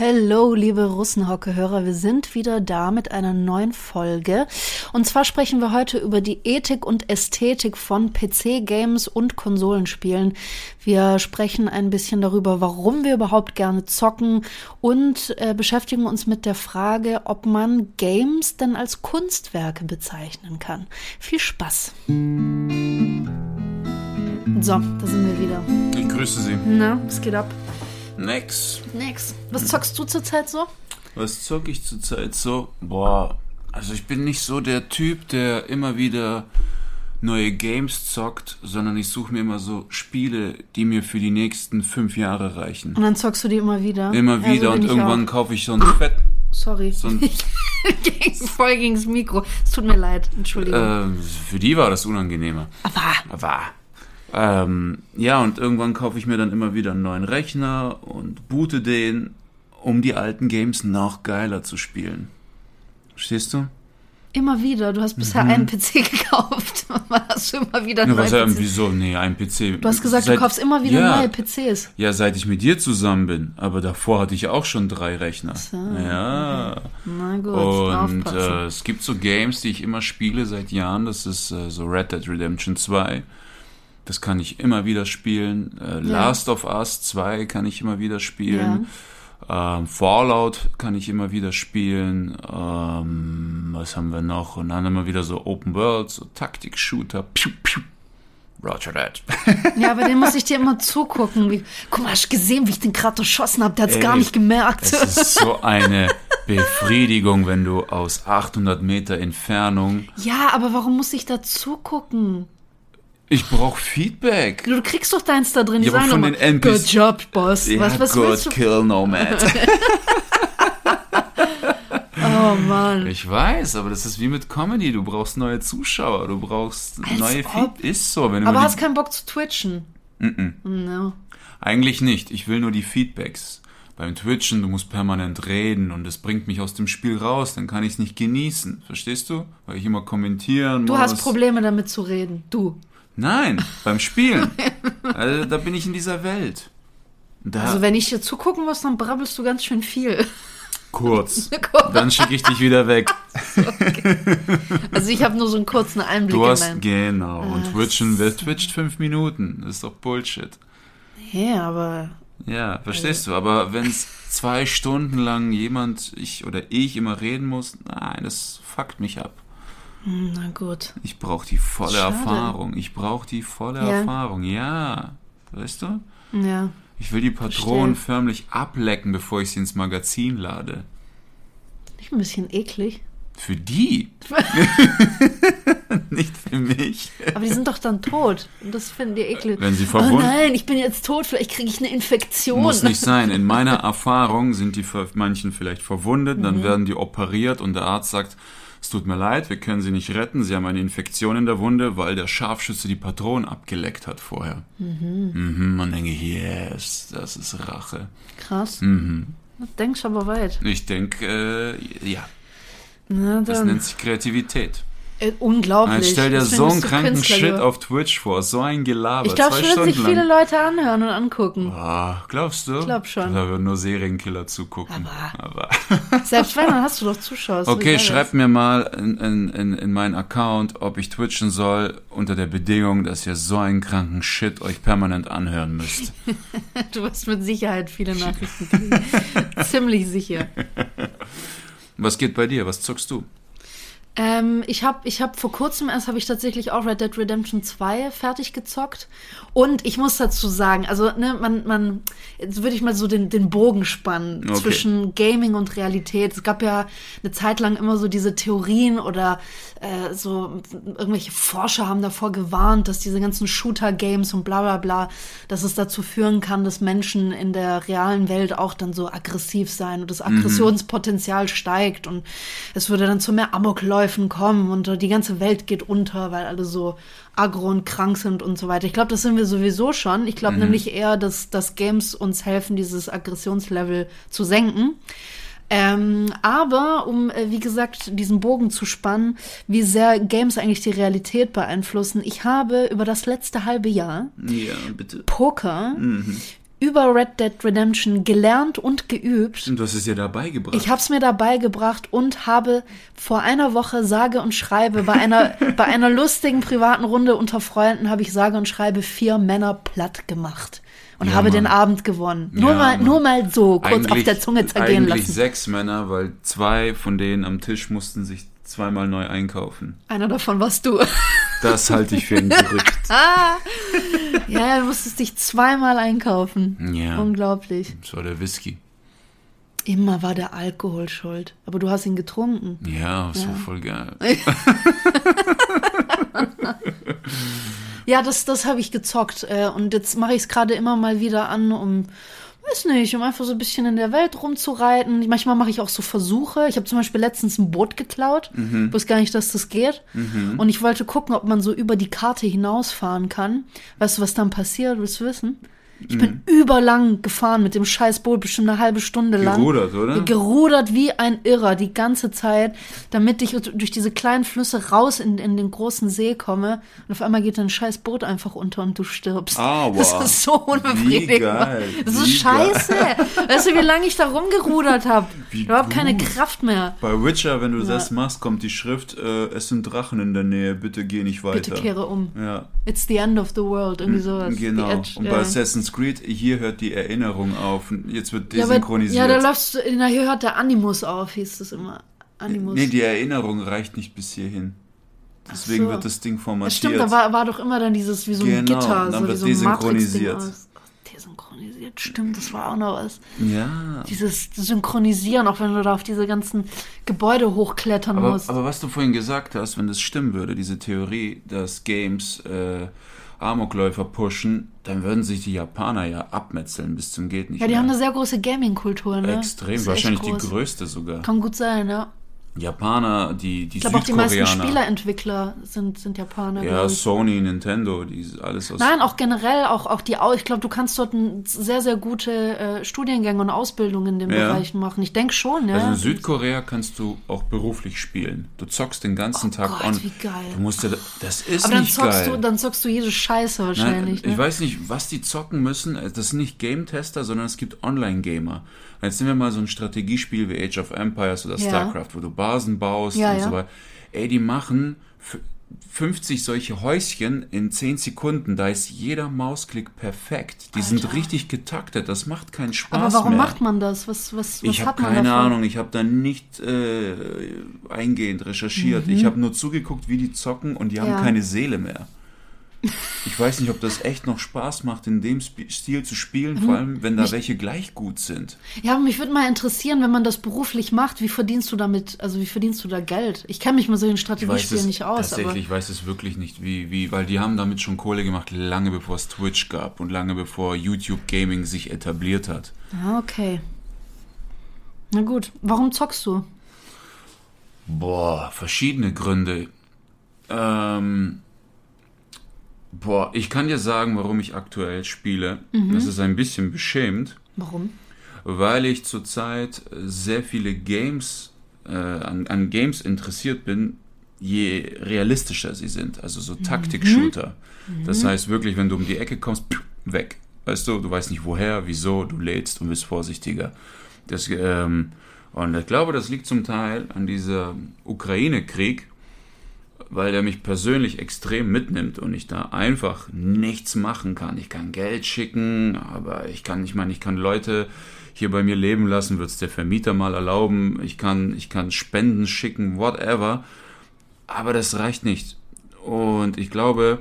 Hallo, liebe Russenhocke-Hörer, wir sind wieder da mit einer neuen Folge. Und zwar sprechen wir heute über die Ethik und Ästhetik von PC-Games und Konsolenspielen. Wir sprechen ein bisschen darüber, warum wir überhaupt gerne zocken und äh, beschäftigen uns mit der Frage, ob man Games denn als Kunstwerke bezeichnen kann. Viel Spaß! So, da sind wir wieder. Ich grüße Sie. Na, was geht ab? Nix. Nix. Was zockst du zurzeit so? Was zock ich zurzeit so? Boah, also ich bin nicht so der Typ, der immer wieder neue Games zockt, sondern ich suche mir immer so Spiele, die mir für die nächsten fünf Jahre reichen. Und dann zockst du die immer wieder? Immer Ja, wieder so und irgendwann kaufe ich so ein Fett. Sorry. So ein, voll gegens Mikro. Es tut mir leid. Entschuldigung. äh, für die war das unangenehmer. Aber Aber ähm, ja, und irgendwann kaufe ich mir dann immer wieder einen neuen Rechner und boote den, um die alten Games noch geiler zu spielen. Verstehst du? immer wieder. Du hast bisher einen PC gekauft. Hast du immer wieder Mhm. Ja, was, ähm, PCs? wieso? Nee, ein PC. Du hast gesagt, Seit- du kaufst immer wieder ja, neue PCs. Ja, seit ich mit dir zusammen bin. Aber davor hatte ich auch schon drei Rechner. ja. Na gut, Und äh, es gibt so Games, die ich immer spiele seit Jahren. Das ist äh, so Red Dead Redemption 2. Das kann ich immer wieder spielen. Äh, Last of Us 2 kann ich immer wieder spielen. Ähm, Fallout kann ich immer wieder spielen. Ähm, was haben wir noch? Und dann immer wieder so Open World, so Taktik-Shooter. Piu, piu. Roger that. ja, aber den muss ich dir immer zugucken. Wie, guck mal, hast du gesehen, wie ich den gerade erschossen habe? Der hat's Ey, gar nicht gemerkt. Es ist so eine Befriedigung, wenn du aus 800 Meter Entfernung. ja, aber warum muss ich da zugucken? Ich brauche Feedback. Du kriegst doch deins da drin. Die Ja, sagen von den NPCs Good job, Boss. Ja, was was good du? kill nomad. Oh Mann. Ich weiß, aber das ist wie mit Comedy. Du brauchst neue Zuschauer, du brauchst Als neue ob. Feed. Ist so, wenn du Aber hast keinen Bock zu twitchen? No. Eigentlich nicht. Ich will nur die Feedbacks. Beim Twitchen, du musst permanent reden und es bringt mich aus dem Spiel raus, dann kann ich es nicht genießen. Verstehst du? Weil ich immer kommentieren Du muss. hast Probleme damit zu reden. Du. Nein, beim Spielen. also, da bin ich in dieser Welt. Da, Also wenn ich dir zugucken muss, dann brabbelst du ganz schön viel. kurz. Dann schicke ich dich wieder weg. Also ich habe nur so einen kurzen Einblick Du in hast, mein... genau. Und Twitchen, wer twitcht fünf Minuten? Das ist doch Bullshit. Ja, aber... Ja, verstehst du. Aber wenn es zwei Stunden lang jemand, ich oder ich immer reden muss, nein, das fuckt mich ab. Na gut. Ich brauche die volle Schade. Erfahrung. Ich brauche die volle Ja. Erfahrung. Ja. Weißt du? Ja. Ich will die Patronen Verstehe. förmlich ablecken, bevor ich sie ins Magazin lade. Nicht ein bisschen eklig. Für die. Nicht für mich. Aber die sind doch dann tot. Und das finden die eklig. Wenn sie Oh verwund- nein, ich bin jetzt tot. Vielleicht kriege ich eine Infektion. Muss nicht sein. In meiner Erfahrung sind die manchen vielleicht verwundet, Mhm. dann werden die operiert und der Arzt sagt, es tut mir leid, wir können sie nicht retten, sie haben eine Infektion in der Wunde, weil der Scharfschütze die Patronen abgeleckt hat vorher. Mhm. Man denke, yes, das ist Rache. Krass. Mhm. Du denkst aber weit. Ich denke, äh, ja, Na das dann. nennt sich Kreativität. Äh, unglaublich. Jetzt stell dir Deswegen so einen kranken Künstler Shit geworden. auf Twitch vor, so ein Gelaber, Ich glaube, würden Stunden sich viele. Leute anhören und angucken. Ah, glaubst du? Ich glaub schon. Da würden nur Serienkiller zugucken. Aber- Aber Selbst wenn, dann hast du doch Zuschauer. Okay, schreibt mir mal in, in, in, in meinen Account, ob ich twitchen soll, unter der Bedingung, dass ihr so einen kranken Shit euch permanent anhören müsst. Du wirst mit Sicherheit viele Nachrichten kriegen. Ziemlich sicher. Was geht bei dir? Was zockst du? Ähm, ich habe ich hab vor kurzem erst habe ich tatsächlich auch Red Dead Redemption 2 fertig gezockt. Und ich muss dazu sagen, also ne, man, man, jetzt würde ich mal so den, den Bogen spannen Okay. zwischen Gaming und Realität. Es gab ja eine Zeit lang immer so diese Theorien oder äh, so irgendwelche Forscher haben davor gewarnt, dass diese ganzen Shooter-Games und bla bla bla, dass es dazu führen kann, dass Menschen in der realen Welt auch dann so aggressiv sein und das Aggressionspotenzial steigt und es würde dann zu mehr Amokläufen kommen und die ganze Welt geht unter, weil alle so aggro und krank sind und so weiter. Ich glaube, das sind wir sowieso schon. Ich glaube nämlich eher, dass, dass Games uns helfen, dieses Aggressionslevel zu senken. Ähm, aber um, äh, wie gesagt, diesen Bogen zu spannen, wie sehr Games eigentlich die Realität beeinflussen. Ich habe über das letzte halbe Jahr Ja. Poker über Red Dead Redemption gelernt und geübt. Und hast es ja dabei gebracht. Ich habe es mir dabei gebracht und habe vor einer Woche sage und schreibe bei einer bei einer lustigen privaten Runde unter Freunden habe ich sage und schreibe vier Männer platt gemacht und Ja, habe Mann. den Abend gewonnen. Nur Ja, mal Mann. nur mal so kurz auf Eigentlich- der Zunge zergehen eigentlich lassen. sechs Männer, weil zwei von denen am Tisch mussten sich zweimal neu einkaufen. Einer davon warst du. Das halte ich für ein Gerücht. ja, du musstest dich zweimal einkaufen. Ja. Unglaublich. Das war der Whisky. Immer war der Alkohol schuld, aber du hast ihn getrunken. Ja, das war voll geil. Ja, das, das habe ich gezockt. Äh, und jetzt mache ich es gerade immer mal wieder an, um, weiß nicht, um einfach so ein bisschen in der Welt rumzureiten. Manchmal mache ich auch so Versuche. Ich habe zum Beispiel letztens ein Boot geklaut. Mhm. Wusste gar nicht, dass das geht. Und ich wollte gucken, ob man so über die Karte hinausfahren kann. Weißt du, was dann passiert? Willst du wissen? Ich bin Mhm. überlang gefahren mit dem scheiß Boot, bestimmt eine halbe Stunde lang. Gerudert, oder? Gerudert wie ein Irrer die ganze Zeit, damit ich durch diese kleinen Flüsse raus in, in den großen See komme. Und auf einmal geht dein scheiß Boot einfach unter und du stirbst. Aua. Das ist so unbefriedigend. Geil. Das ist Wie scheiße. Weißt du, wie lange ich da rumgerudert habe? Wie Überhaupt keine. Kraft mehr. Bei Witcher, wenn du das machst, kommt die Schrift, äh, es sind Drachen in der Nähe, bitte geh nicht weiter. Bitte kehre um. Ja, It's the end of the world. Irgendwie sowas. The genau. Edge, Und ja. bei Assassin's Creed, hier hört die Erinnerung auf. Jetzt wird ja, aber, desynchronisiert. ja, da läufst du, na, hier hört der Animus auf, hieß das immer. Animus. Nee, die Erinnerung reicht nicht bis hierhin. Deswegen so. wird das Ding Das formatiert. stimmt, da war, war doch immer dann dieses wie so ein Genau, Gitter, dann so wie wird so ein desynchronisiert. Desynchronisiert, stimmt, das war auch noch was. ja. Dieses Synchronisieren, auch wenn du da auf diese ganzen Gebäude hochklettern Aber, musst. aber was du vorhin gesagt hast, wenn das stimmen würde, diese Theorie, dass Games äh, Amokläufer pushen, dann würden sich die Japaner ja abmetzeln bis zum geht nicht ja, die mehr. haben eine sehr große Gaming-Kultur, ne? Extrem, wahrscheinlich die größte sogar. Kann gut sein, ja. Japaner, die, die Ich glaube auch die meisten. Spieleentwickler sind, sind Japaner. ja. Sony, Nintendo, die alles aus. Nein, auch generell, auch, auch die, ich glaube, du kannst dort sehr, sehr gute äh, Studiengänge und Ausbildungen in den Ja. Bereichen machen. Ich denke schon, ja. Also in Südkorea kannst du auch beruflich spielen. Du zockst den ganzen Tag Oh Gott, on. wie geil. Du musst ja, das ist Aber dann nicht zockst, geil. du, dann zockst du jede Scheiße Nein, wahrscheinlich. ich ne? weiß nicht, was die zocken müssen. Das sind nicht Game-Tester, sondern es gibt Online-Gamer. Jetzt nehmen wir mal so ein Strategiespiel wie Age of Empires oder Ja. StarCraft, wo du Basen baust Ja, und ja. so weiter. Ey, die machen f- 50 solche Häuschen in 10 Sekunden. Da ist jeder Mausklick perfekt. Die sind richtig getaktet. Das macht keinen Spaß Aber warum mehr. macht man das? Was, was, was Ich habe keine davon? Ahnung, ich habe da nicht äh, eingehend recherchiert. Ich habe nur zugeguckt, wie die zocken und die haben Mhm. Ja. keine Seele mehr. Ich weiß nicht, ob das echt noch Spaß macht, in dem Stil zu spielen, vor allem, wenn da welche gleich gut sind. Ja, aber mich würde mal interessieren, wenn man das beruflich macht, wie verdienst du damit, also wie verdienst du da Geld? Ich kenne mich mit solchen Ich weiß Strategiespielen es nicht aus, aber tatsächlich, ich weiß es wirklich nicht, wie, wie, weil die haben damit schon Kohle gemacht, lange bevor es Twitch gab und lange bevor YouTube Gaming sich etabliert hat. ah, okay. Na gut, warum zockst du? Boah, verschiedene Gründe. Ähm, boah, ich kann dir sagen, warum ich aktuell spiele. Mhm. Das ist ein bisschen beschämt, Warum? weil ich zurzeit sehr viele Games, äh, an, an Games interessiert bin, je realistischer sie sind. Also so Taktik-Shooter. Das heißt wirklich, wenn du um die Ecke kommst, weg. Weißt du, du weißt nicht woher, wieso, du lädst und bist vorsichtiger. Das, ähm, und ich glaube, das liegt zum Teil an dieser Ukraine-Krieg, weil der mich persönlich extrem mitnimmt und ich da einfach nichts machen kann. Ich kann Geld schicken, aber ich kann, ich meine, ich kann Leute hier bei mir leben lassen, wird es der Vermieter mal erlauben. Ich kann, ich kann Spenden schicken, whatever. Aber das reicht nicht. Und ich glaube,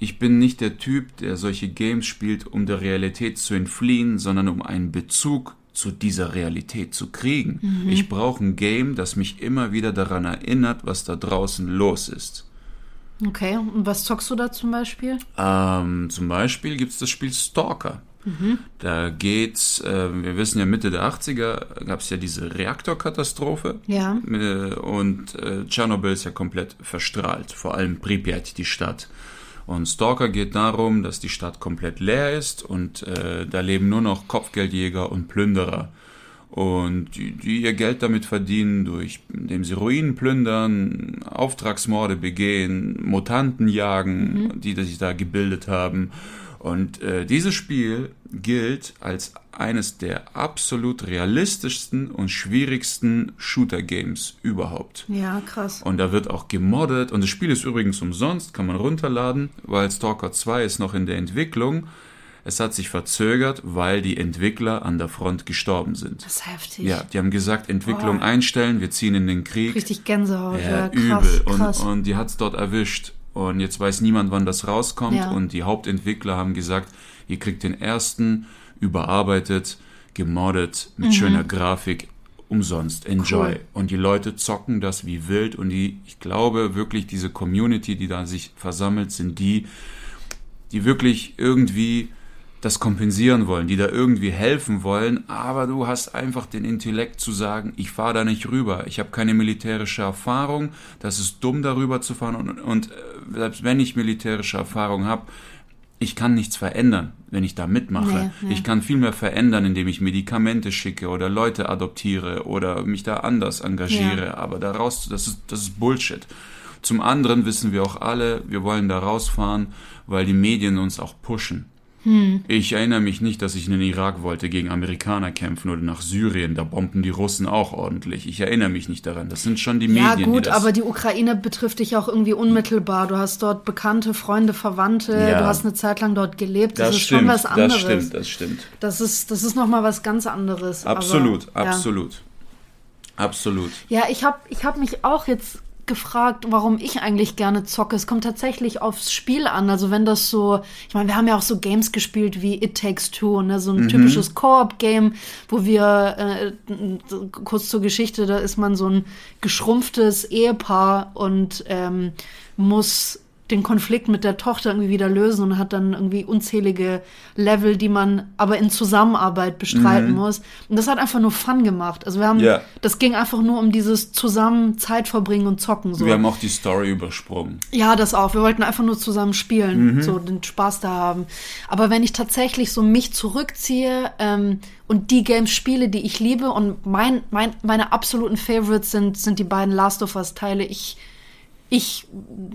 ich bin nicht der Typ, der solche Games spielt, um der Realität zu entfliehen, sondern um einen Bezug zu dieser Realität zu kriegen. Mhm. Ich brauche ein Game, das mich immer wieder daran erinnert, was da draußen los ist. Okay, und was zockst du da zum Beispiel? Ähm, zum Beispiel gibt es das Spiel Stalker. Mhm. Da geht's, äh, wir wissen ja Mitte der 80er gab es ja diese Reaktorkatastrophe. Ja. Äh, und äh, Tschernobyl ist ja komplett verstrahlt, vor allem Pripyat, die Stadt. Und Stalker geht darum, dass die Stadt komplett leer ist und äh, da leben nur noch Kopfgeldjäger und Plünderer. Und die, die ihr Geld damit verdienen, durch indem sie Ruinen plündern, Auftragsmorde begehen, Mutanten jagen, mhm. die, die sich da gebildet haben. Und äh, dieses Spiel gilt als eines der absolut realistischsten und schwierigsten Shooter-Games überhaupt. Ja, krass. Und da wird auch gemoddet. Und das Spiel ist übrigens umsonst, kann man runterladen, weil Stalker 2 ist noch in der Entwicklung. Es hat sich verzögert, weil die Entwickler an der Front gestorben sind. Das ist heftig. Ja, die haben gesagt, Entwicklung oh. einstellen, wir ziehen in den Krieg. Richtig Gänsehaut, ja, ja krass, übel. Und, krass. und die hat's dort erwischt. Und jetzt weiß niemand, wann das rauskommt. Ja. Und die Hauptentwickler haben gesagt, ihr kriegt den ersten überarbeitet, gemoddet, mit mhm. schöner Grafik, umsonst. Enjoy. Cool. Und die Leute zocken das wie wild. Und die, ich glaube wirklich, diese Community, die da sich versammelt, sind die, die wirklich irgendwie das kompensieren wollen, die da irgendwie helfen wollen, aber du hast einfach den Intellekt zu sagen, ich fahre da nicht rüber, ich habe keine militärische Erfahrung, das ist dumm darüber zu fahren und, und äh, selbst wenn ich militärische Erfahrung habe, ich kann nichts verändern, wenn ich da mitmache. Nee, nee. Ich kann viel mehr verändern, indem ich Medikamente schicke oder Leute adoptiere oder mich da anders engagiere, ja. aber daraus, das ist, das ist Bullshit. Zum anderen wissen wir auch alle, wir wollen da rausfahren, weil die Medien uns auch pushen. Hm. Ich erinnere mich nicht, dass ich in den Irak wollte gegen Amerikaner kämpfen oder nach Syrien. Da bomben die Russen auch ordentlich. Ich erinnere mich nicht daran. Das sind schon die ja, Medien. Ja gut, die aber die Ukraine betrifft dich auch irgendwie unmittelbar. Du hast dort Bekannte, Freunde, Verwandte. Ja. Du hast eine Zeit lang dort gelebt. Das, das ist stimmt, schon was anderes. Das stimmt, das stimmt. Das ist, das ist nochmal was ganz anderes. Absolut, aber, absolut. Ja. Absolut. Ja, ich habe ich hab mich auch jetzt gefragt, warum ich eigentlich gerne zocke. Es kommt tatsächlich aufs Spiel an. Also wenn das so, ich meine, wir haben ja auch so Games gespielt wie It Takes Two, ne? so ein mhm. typisches Koop-Game, wo wir, äh, kurz zur Geschichte, da ist man so ein geschrumpftes Ehepaar und ähm, muss den Konflikt mit der Tochter irgendwie wieder lösen und hat dann irgendwie unzählige Level, die man aber in Zusammenarbeit bestreiten mhm. muss. Und das hat einfach nur Fun gemacht. Also wir haben, ja. das ging einfach nur um dieses zusammen Zeit verbringen und zocken. So. Wir haben auch die Story übersprungen. Ja, das auch. Wir wollten einfach nur zusammen spielen, mhm. so den Spaß da haben. Aber wenn ich tatsächlich so mich zurückziehe ähm, und die Games spiele, die ich liebe und mein, mein, meine absoluten Favorites sind, sind die beiden Last of Us Teile. Ich ich,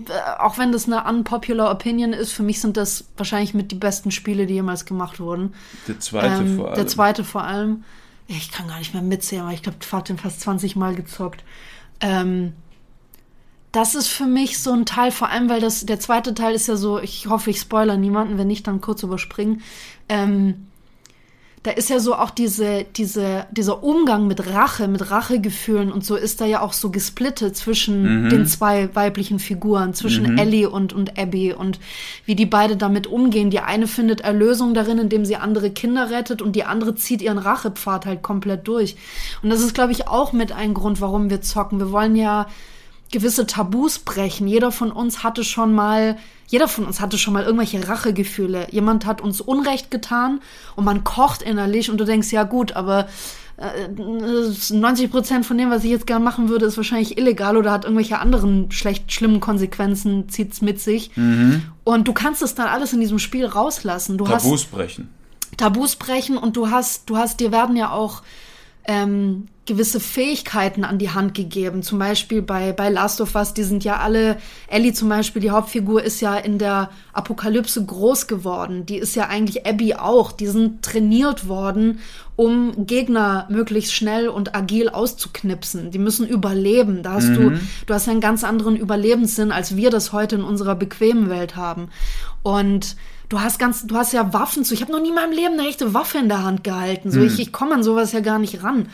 äh, auch wenn das eine unpopular Opinion ist, für mich sind das wahrscheinlich mit die besten Spiele, die jemals gemacht wurden. Der zweite ähm, vor allem. Der zweite vor allem. Ich kann gar nicht mehr mitzählen, aber ich glaube, ich habe den fast 20 Mal gezockt. Ähm, das ist für mich so ein Teil, vor allem, weil das, der zweite Teil ist ja so, ich hoffe, ich spoiler niemanden, wenn nicht, dann kurz überspringen. Ähm, da ist ja so auch diese, diese, dieser Umgang mit Rache, mit Rachegefühlen und so ist da ja auch so gesplittet zwischen mhm. den zwei weiblichen Figuren, zwischen mhm. Ellie und, und Abby und wie die beide damit umgehen. Die eine findet Erlösung darin, indem sie andere Kinder rettet und die andere zieht ihren Rachepfad halt komplett durch. Und das ist, glaube ich, auch mit ein Grund, warum wir zocken. Wir wollen ja gewisse Tabus brechen. Jeder von uns hatte schon mal jeder von uns hatte schon mal irgendwelche Rachegefühle. Jemand hat uns Unrecht getan und man kocht innerlich und du denkst, ja gut, aber 90 äh, Prozent von dem, was ich jetzt gerne machen würde, ist wahrscheinlich illegal oder hat irgendwelche anderen schlecht schlimmen Konsequenzen, zieht's mit sich. Mhm. Und du kannst es dann alles in diesem Spiel rauslassen. Du Tabus hast, brechen. Tabus brechen und du hast, du hast, dir werden ja auch ähm, gewisse Fähigkeiten an die Hand gegeben. Zum Beispiel bei, bei Last of Us, die sind ja alle, Ellie zum Beispiel, die Hauptfigur, ist ja in der Apokalypse groß geworden. Die ist ja eigentlich Abby auch. Die sind trainiert worden, um Gegner möglichst schnell und agil auszuknipsen. Die müssen überleben. Da hast mhm. du, du hast ja einen ganz anderen Überlebenssinn, als wir das heute in unserer bequemen Welt haben. Und du hast ganz, du hast ja Waffen zu. Ich habe noch nie in meinem Leben eine echte Waffe in der Hand gehalten. So, mhm. ich, ich komme an sowas ja gar nicht ran.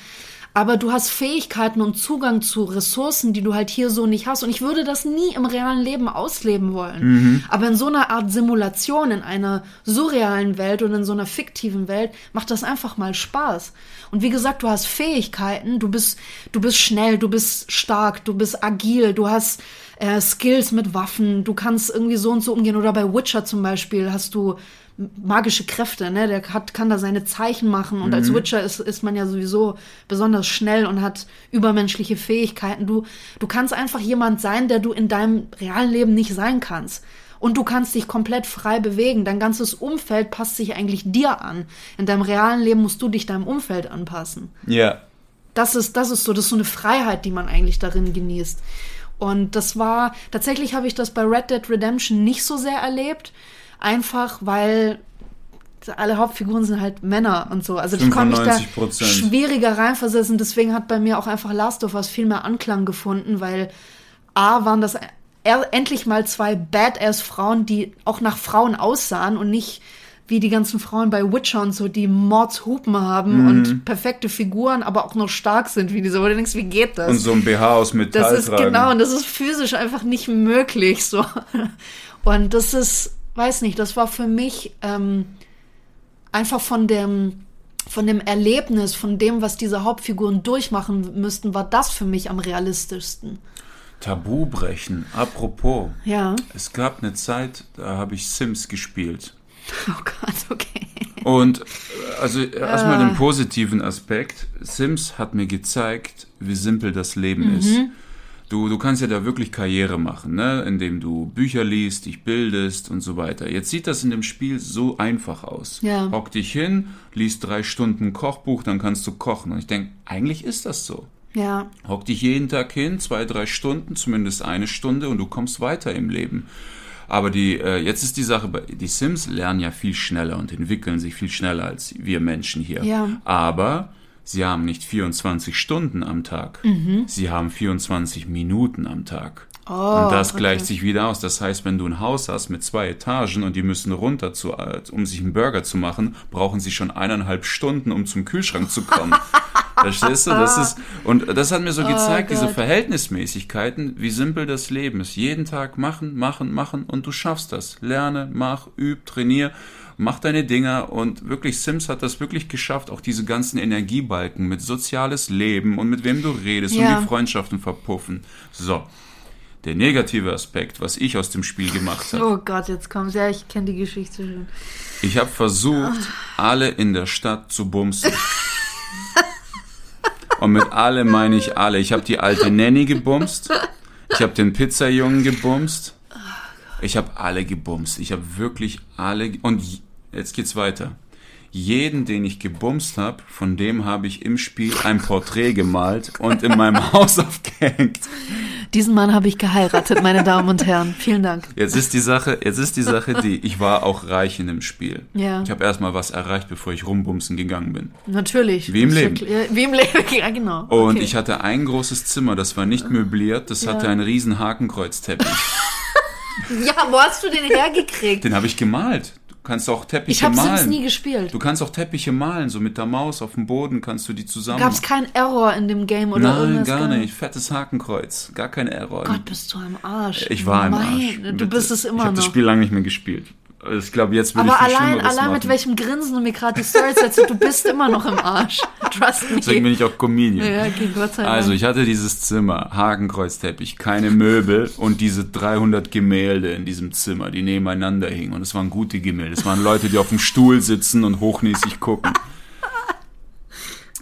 Aber du hast Fähigkeiten und Zugang zu Ressourcen, die du halt hier so nicht hast. Und ich würde das nie im realen Leben ausleben wollen. Mhm. Aber in so einer Art Simulation, in einer surrealen Welt und in so einer fiktiven Welt, macht das einfach mal Spaß. Und wie gesagt, du hast Fähigkeiten, du bist, du bist schnell, du bist stark, du bist agil, du hast äh, Skills mit Waffen, du kannst irgendwie so und so umgehen. Oder bei Witcher zum Beispiel hast du magische Kräfte, ne? Der hat, kann da seine Zeichen machen und mhm. als Witcher ist, ist man ja sowieso besonders schnell und hat übermenschliche Fähigkeiten. Du, du kannst einfach jemand sein, der du in deinem realen Leben nicht sein kannst. Und du kannst dich komplett frei bewegen. Dein ganzes Umfeld passt sich eigentlich dir an. In deinem realen Leben musst du dich deinem Umfeld anpassen. Ja. Das ist, das ist so, das ist so eine Freiheit, die man eigentlich darin genießt. Und das war, tatsächlich habe ich das bei Red Dead Redemption nicht so sehr erlebt. Einfach weil alle Hauptfiguren sind halt Männer und so. Also ich konnte mich da schwieriger reinversetzen. Deswegen hat bei mir auch einfach Last of Us viel mehr Anklang gefunden, weil A waren das endlich mal zwei Badass-Frauen, die auch nach Frauen aussahen und nicht wie die ganzen Frauen bei Witcher und so, die Mordshupen haben mhm. und perfekte Figuren, aber auch noch stark sind, wie diese, wo du denkst, wie geht das? Und so ein BH aus Metall Das ist tragen. genau, und das ist physisch einfach nicht möglich, so. Und das ist, weiß nicht, das war für mich ähm, einfach von dem, von dem Erlebnis, von dem, was diese Hauptfiguren durchmachen müssten, war das für mich am realistischsten. Tabu brechen. Apropos. Ja. Es gab eine Zeit, da habe ich Sims gespielt. Oh Gott, okay. Und also erstmal den positiven Aspekt. Sims hat mir gezeigt, wie simpel das Leben mhm. ist. Du, du kannst ja da wirklich Karriere machen, ne? indem du Bücher liest, dich bildest und so weiter. Jetzt sieht das in dem Spiel so einfach aus. Ja. Hock dich hin, liest drei Stunden Kochbuch, dann kannst du kochen. Und ich denke, eigentlich ist das so. Ja. Hock dich jeden Tag hin, zwei, drei Stunden, zumindest eine Stunde und du kommst weiter im Leben. Aber die, äh, jetzt ist die Sache, die Sims lernen ja viel schneller und entwickeln sich viel schneller als wir Menschen hier. Ja. Aber Sie haben nicht 24 Stunden am Tag. Mhm. Sie haben 24 Minuten am Tag. Oh, und das okay. gleicht sich wieder aus. Das heißt, wenn du ein Haus hast mit zwei Etagen und die müssen runter, zu, äh, um sich einen Burger zu machen, brauchen sie schon eineinhalb Stunden, um zum Kühlschrank zu kommen. Verstehst du? Das ist, und das hat mir so Oh gezeigt, diese Gott. Verhältnismäßigkeiten, wie simpel das Leben ist. Jeden Tag machen, machen, machen und du schaffst das. Lerne, mach, üb, trainier, mach deine Dinger und wirklich Sims hat das wirklich geschafft, auch diese ganzen Energiebalken mit soziales Leben und mit wem du redest Ja. und die Freundschaften verpuffen. So. Der negative Aspekt, was ich aus dem Spiel gemacht habe. Oh Gott, jetzt kommt's. Ja, ich kenne die Geschichte schon. Ich habe versucht, alle in der Stadt zu bumsen. Und mit alle meine ich alle. Ich habe die alte Nanny gebumst. Ich habe den Pizzajungen gebumst. Ich habe alle gebumst. Ich habe wirklich alle. Und jetzt geht's weiter. Jeden, den ich gebumst habe, von dem habe ich im Spiel ein Porträt gemalt und in meinem Haus aufgehängt. Diesen Mann habe ich geheiratet, meine Damen und Herren. Vielen Dank. Jetzt ist die Sache, jetzt ist die Sache die, ich war auch reich in dem Spiel. Ja. Ich habe erstmal was erreicht, bevor ich rumbumsen gegangen bin. Natürlich. Wie im ja Leben. Wie im Leben, ja genau. Und okay. ich hatte ein großes Zimmer, das war nicht möbliert, das hatte einen riesen Hakenkreuzteppich. Ja, wo hast du den hergekriegt? Den habe ich gemalt. Du kannst auch Teppiche Ich habe malen. Sims nie gespielt. Du kannst auch Teppiche malen, so mit der Maus auf dem Boden kannst du die zusammen. Gab es keinen Error in dem Game oder Nein, irgendwas? gar nicht. Fettes Hakenkreuz. Gar kein Error. Gott, bist du am Arsch. ich war im Mein, Arsch. Du bist es Ich immer habe noch. das Spiel lange nicht mehr gespielt. Ich glaube, jetzt würde Aber ich viel allein, allein machen. mit welchem Grinsen du mir gerade die Story erzählst, du bist immer noch im Arsch. Trust me. Deswegen bin ich auch Comedian. ja, okay, Gott sei Dank. Also ich hatte dieses Zimmer, Hakenkreuzteppich, keine Möbel und diese 300 Gemälde in diesem Zimmer, die nebeneinander hingen. Und es waren gute Gemälde. Es waren Leute, die auf dem Stuhl sitzen und hochnäsig gucken.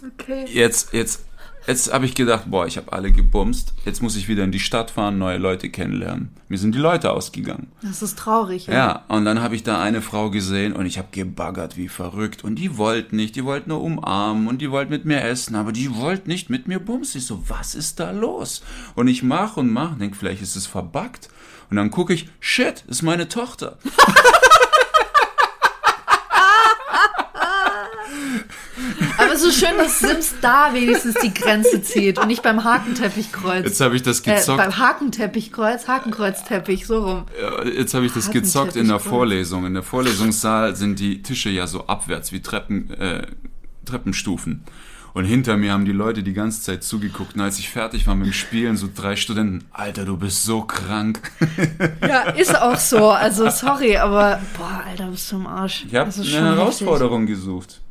okay. Jetzt, jetzt, jetzt habe ich gedacht, boah, ich habe alle gebumst. Jetzt muss ich wieder in die Stadt fahren, neue Leute kennenlernen. Mir sind die Leute ausgegangen. Das ist traurig. Ja. Ja, und dann habe ich da eine Frau gesehen und ich habe gebaggert wie verrückt. Und die wollte nicht, die wollte nur umarmen und die wollte mit mir essen, aber die wollte nicht mit mir bumsen. Ich so, was ist da los? Und ich mach und mach, denk, vielleicht ist es verbuggt. Und dann gucke ich, shit, ist meine Tochter. Aber es ist schön, dass Sims da wenigstens die Grenze zieht und nicht beim Hakenteppichkreuz. Jetzt habe ich das äh, gezockt. beim Hakenteppichkreuz, Hakenkreuzteppich, so rum. Ja, Jetzt habe ich das gezockt in der Vorlesung. In der Vorlesungssaal sind die Tische ja so abwärts wie Treppen, äh, Treppenstufen. Und hinter mir haben die Leute die ganze Zeit zugeguckt. Und als ich fertig war mit dem Spielen, so drei Studenten, Alter, du bist so krank. Ja, ist auch so. Also sorry, aber boah, Alter, bist du im Arsch. Ich habe eine Herausforderung heftig. gesucht.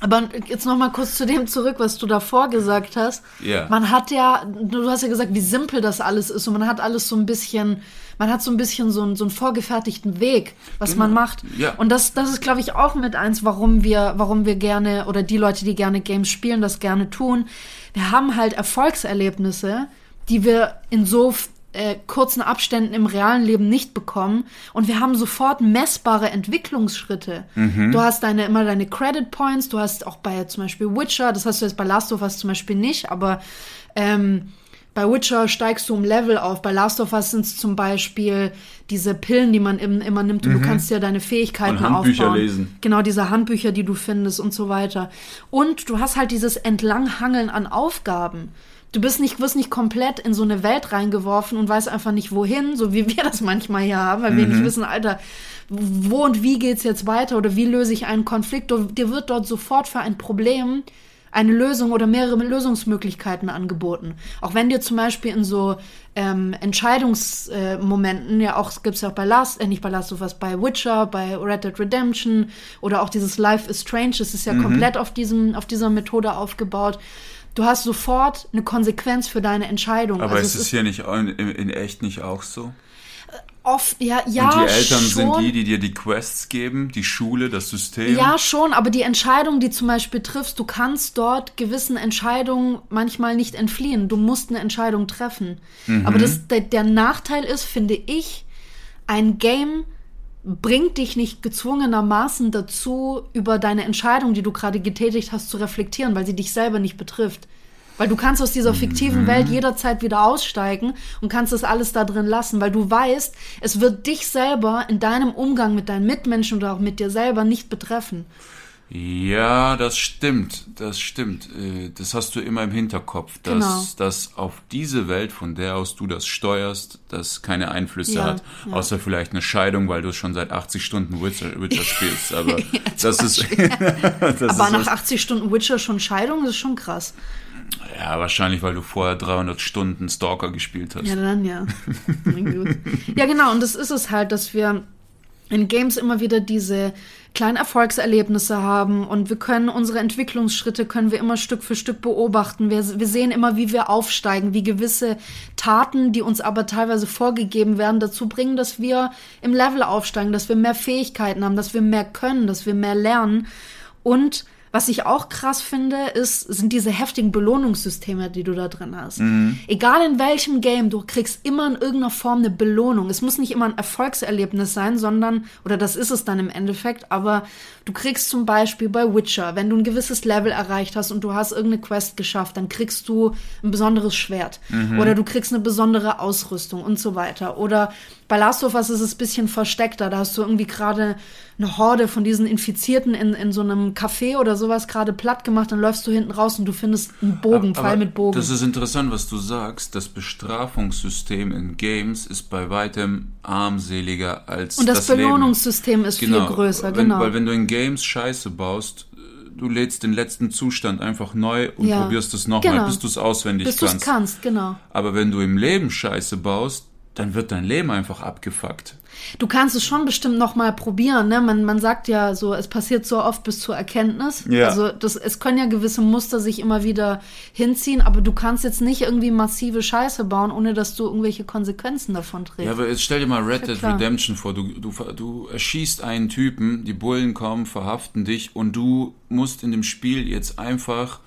Aber jetzt noch mal kurz zu dem zurück, was du davor gesagt hast. Ja. Man hat ja, du hast ja gesagt, wie simpel das alles ist und man hat alles so ein bisschen, man hat so ein bisschen so einen, so einen vorgefertigten Weg, was genau. man macht. Ja. Und das, das ist, glaube ich, auch mit eins, warum wir, warum wir gerne oder die Leute, die gerne Games spielen, das gerne tun. Wir haben halt Erfolgserlebnisse, die wir in so äh, kurzen Abständen im realen Leben nicht bekommen. Und wir haben sofort messbare Entwicklungsschritte. Mhm. Du hast deine, immer deine Credit Points, du hast auch bei zum Beispiel Witcher, das hast du jetzt bei Last of Us zum Beispiel nicht, aber ähm, bei Witcher steigst du um Level auf. Bei Last of Us sind es zum Beispiel diese Pillen, die man im, immer nimmt und mhm. du kannst ja deine Fähigkeiten und Handbücher aufbauen. lesen. Genau, diese Handbücher, die du findest und so weiter. Und du hast halt dieses Entlanghangeln an Aufgaben. Du bist nicht, wirst nicht komplett in so eine Welt reingeworfen und weißt einfach nicht wohin, so wie wir das manchmal hier haben, weil mhm. wir nicht wissen, Alter, wo und wie geht's jetzt weiter oder wie löse ich einen Konflikt. Dir wird dort sofort für ein Problem eine Lösung oder mehrere Lösungsmöglichkeiten angeboten. Auch wenn dir zum Beispiel in so ähm, Entscheidungsmomenten, äh, ja auch, gibt's ja auch bei Last, äh, nicht bei Last of Us, bei Witcher, bei Red Dead Redemption oder auch dieses Life is Strange, das ist ja mhm. komplett auf diesem, auf dieser Methode aufgebaut du hast sofort eine Konsequenz für deine Entscheidung. Aber also ist es hier nicht in, in, echt nicht auch so? Oft, ja, ja. Und die Eltern schon. sind die, die dir die Quests geben, die Schule, das System. Ja, schon, aber die Entscheidung, die zum Beispiel triffst, du kannst dort gewissen Entscheidungen manchmal nicht entfliehen. Du musst eine Entscheidung treffen. Mhm. Aber das, der, der Nachteil ist, finde ich, ein Game bringt dich nicht gezwungenermaßen dazu, über deine Entscheidung, die du gerade getätigt hast, zu reflektieren, weil sie dich selber nicht betrifft. Weil du kannst aus dieser fiktiven mhm. Welt jederzeit wieder aussteigen und kannst das alles da drin lassen, weil du weißt, es wird dich selber in deinem Umgang mit deinen Mitmenschen oder auch mit dir selber nicht betreffen. Ja, das stimmt, das stimmt. Äh, das hast du immer im Hinterkopf, dass, genau. dass auf diese Welt, von der aus du das steuerst, das keine Einflüsse ja, hat, ja. außer vielleicht eine Scheidung, weil du schon seit 80 Stunden Witcher, Witcher spielst. Aber ja, das ist. das Aber ist nach 80 Stunden Witcher schon Scheidung, das ist schon krass. Ja, wahrscheinlich, weil du vorher 300 Stunden Stalker gespielt hast. Ja, dann ja. ja, genau. Und das ist es halt, dass wir in Games immer wieder diese kleinen Erfolgserlebnisse haben und wir können unsere Entwicklungsschritte können wir immer Stück für Stück beobachten. Wir, wir sehen immer, wie wir aufsteigen, wie gewisse Taten, die uns aber teilweise vorgegeben werden, dazu bringen, dass wir im Level aufsteigen, dass wir mehr Fähigkeiten haben, dass wir mehr können, dass wir mehr lernen und was ich auch krass finde, ist, sind diese heftigen Belohnungssysteme, die du da drin hast. Mhm. Egal in welchem Game, du kriegst immer in irgendeiner Form eine Belohnung. Es muss nicht immer ein Erfolgserlebnis sein, sondern, oder das ist es dann im Endeffekt, aber du kriegst zum Beispiel bei Witcher, wenn du ein gewisses Level erreicht hast und du hast irgendeine Quest geschafft, dann kriegst du ein besonderes Schwert. Mhm. Oder du kriegst eine besondere Ausrüstung und so weiter. Oder bei Last of Us ist es ein bisschen versteckter. Da hast du irgendwie gerade eine Horde von diesen Infizierten in, in so einem Café oder sowas gerade platt gemacht. Dann läufst du hinten raus und du findest einen Bogen, Pfeil mit Bogen. Das ist interessant, was du sagst. Das Bestrafungssystem in Games ist bei weitem armseliger als Und das, das Belohnungssystem ist genau. viel größer, wenn, genau. Weil wenn du in Games Scheiße baust, du lädst den letzten Zustand einfach neu und ja. probierst es nochmal, genau. bis du es auswendig bis kannst. Bis du es kannst, genau. Aber wenn du im Leben Scheiße baust, dann wird dein Leben einfach abgefuckt. Du kannst es schon bestimmt noch mal probieren, ne? Man, man sagt ja so, es passiert so oft bis zur Erkenntnis. Ja. Also das, es können ja gewisse Muster sich immer wieder hinziehen, aber du kannst jetzt nicht irgendwie massive Scheiße bauen, ohne dass du irgendwelche Konsequenzen davon trägst. Ja, aber jetzt stell dir mal Red Dead ja Redemption vor. Du, du, du erschießt einen Typen, die Bullen kommen, verhaften dich und du musst in dem Spiel jetzt einfach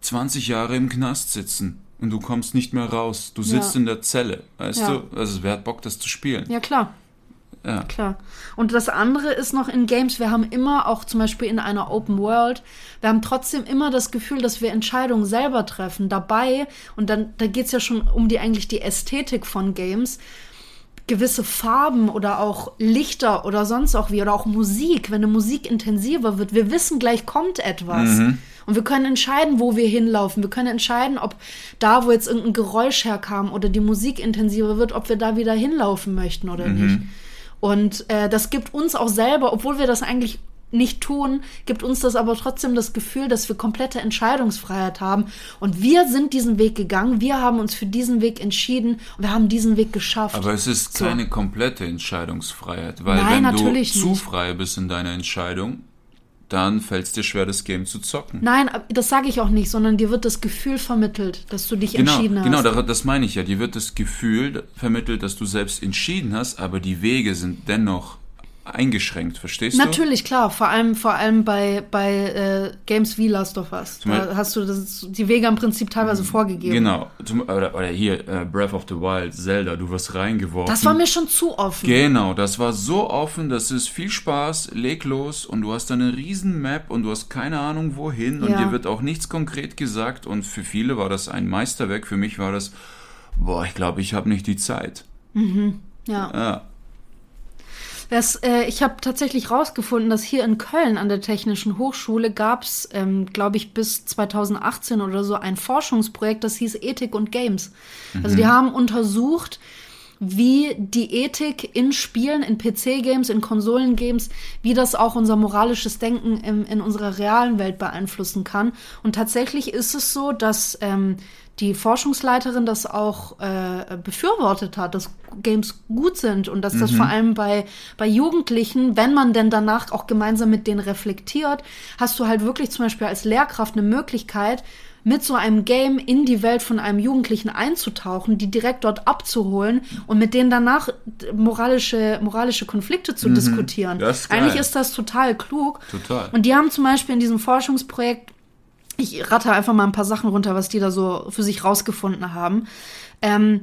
20 Jahre im Knast sitzen und du kommst nicht mehr raus. Du sitzt ja. in der Zelle, weißt ja. du? Also wer hat Bock, das zu spielen? Ja, klar. Ja. Klar. Und das andere ist noch in Games, wir haben immer, auch zum Beispiel in einer Open World, wir haben trotzdem immer das Gefühl, dass wir Entscheidungen selber treffen. Dabei, und dann, da geht's ja schon um die eigentlich die Ästhetik von Games, gewisse Farben oder auch Lichter oder sonst auch wie, oder auch Musik, wenn eine Musik intensiver wird, wir wissen gleich kommt etwas. Mhm. Und wir können entscheiden, wo wir hinlaufen. Wir können entscheiden, ob da, wo jetzt irgendein Geräusch herkam oder die Musik intensiver wird, ob wir da wieder hinlaufen möchten oder mhm. nicht. Und äh, das gibt uns auch selber, obwohl wir das eigentlich nicht tun, gibt uns das aber trotzdem das Gefühl, dass wir komplette Entscheidungsfreiheit haben. Und wir sind diesen Weg gegangen, wir haben uns für diesen Weg entschieden und wir haben diesen Weg geschafft. Aber es ist keine so. komplette Entscheidungsfreiheit, weil Nein, wenn du nicht. zu frei bist in deiner Entscheidung, dann fällt es dir schwer, das Game zu zocken. Nein, das sage ich auch nicht, sondern dir wird das Gefühl vermittelt, dass du dich genau, entschieden hast. Genau, das meine ich ja. Dir wird das Gefühl vermittelt, dass du selbst entschieden hast, aber die Wege sind dennoch eingeschränkt, verstehst Natürlich, du? Natürlich, klar. Vor allem, vor allem bei, bei äh, Games wie Last of Us. Da hast du das, die Wege im Prinzip teilweise mhm. vorgegeben. Genau. Oder, oder hier, äh, Breath of the Wild, Zelda, du wirst reingeworfen. Das war mir schon zu offen. Genau, das war so offen, das ist viel Spaß, leg los und du hast eine riesen Map und du hast keine Ahnung wohin und ja. dir wird auch nichts konkret gesagt und für viele war das ein Meisterwerk, für mich war das, boah, ich glaube, ich habe nicht die Zeit. Mhm. Ja. ja. Das, äh, ich habe tatsächlich rausgefunden, dass hier in Köln an der Technischen Hochschule gab es, ähm, glaube ich, bis 2018 oder so ein Forschungsprojekt, das hieß Ethik und Games. Mhm. Also die mhm. haben untersucht, wie die Ethik in Spielen, in PC-Games, in Konsolengames, wie das auch unser moralisches Denken im, in unserer realen Welt beeinflussen kann. Und tatsächlich ist es so, dass ähm, die Forschungsleiterin das auch äh, befürwortet hat, dass Games gut sind und dass mhm. das vor allem bei, bei Jugendlichen, wenn man denn danach auch gemeinsam mit denen reflektiert, hast du halt wirklich zum Beispiel als Lehrkraft eine Möglichkeit, mit so einem Game in die Welt von einem Jugendlichen einzutauchen, die direkt dort abzuholen und mit denen danach moralische, moralische Konflikte zu mhm. diskutieren. Ist Eigentlich ist das total klug. Total. Und die haben zum Beispiel in diesem Forschungsprojekt ich ratte einfach mal ein paar Sachen runter, was die da so für sich rausgefunden haben. Ähm,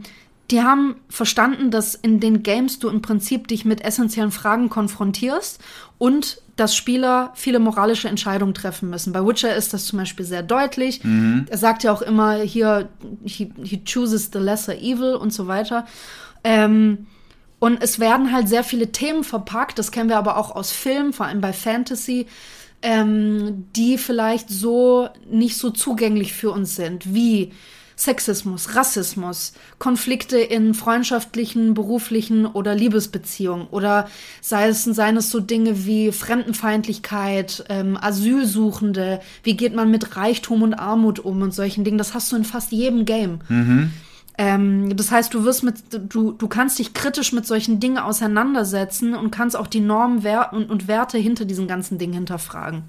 die haben verstanden, dass in den Games du im Prinzip dich mit essentiellen Fragen konfrontierst und dass Spieler viele moralische Entscheidungen treffen müssen. Bei Witcher ist das zum Beispiel sehr deutlich. Mhm. Er sagt ja auch immer hier, he, he chooses the lesser evil und so weiter. Ähm, und es werden halt sehr viele Themen verpackt, das kennen wir aber auch aus Filmen, vor allem bei Fantasy, ähm, die vielleicht so nicht so zugänglich für uns sind, wie Sexismus, Rassismus, Konflikte in freundschaftlichen, beruflichen oder Liebesbeziehungen oder sei es, seien es so Dinge wie Fremdenfeindlichkeit, ähm, Asylsuchende, wie geht man mit Reichtum und Armut um und solchen Dingen. Das hast du in fast jedem Game. Mhm. Ähm, das heißt, du wirst mit, du, du kannst dich kritisch mit solchen Dingen auseinandersetzen und kannst auch die Normen und, und Werte hinter diesen ganzen Dingen hinterfragen.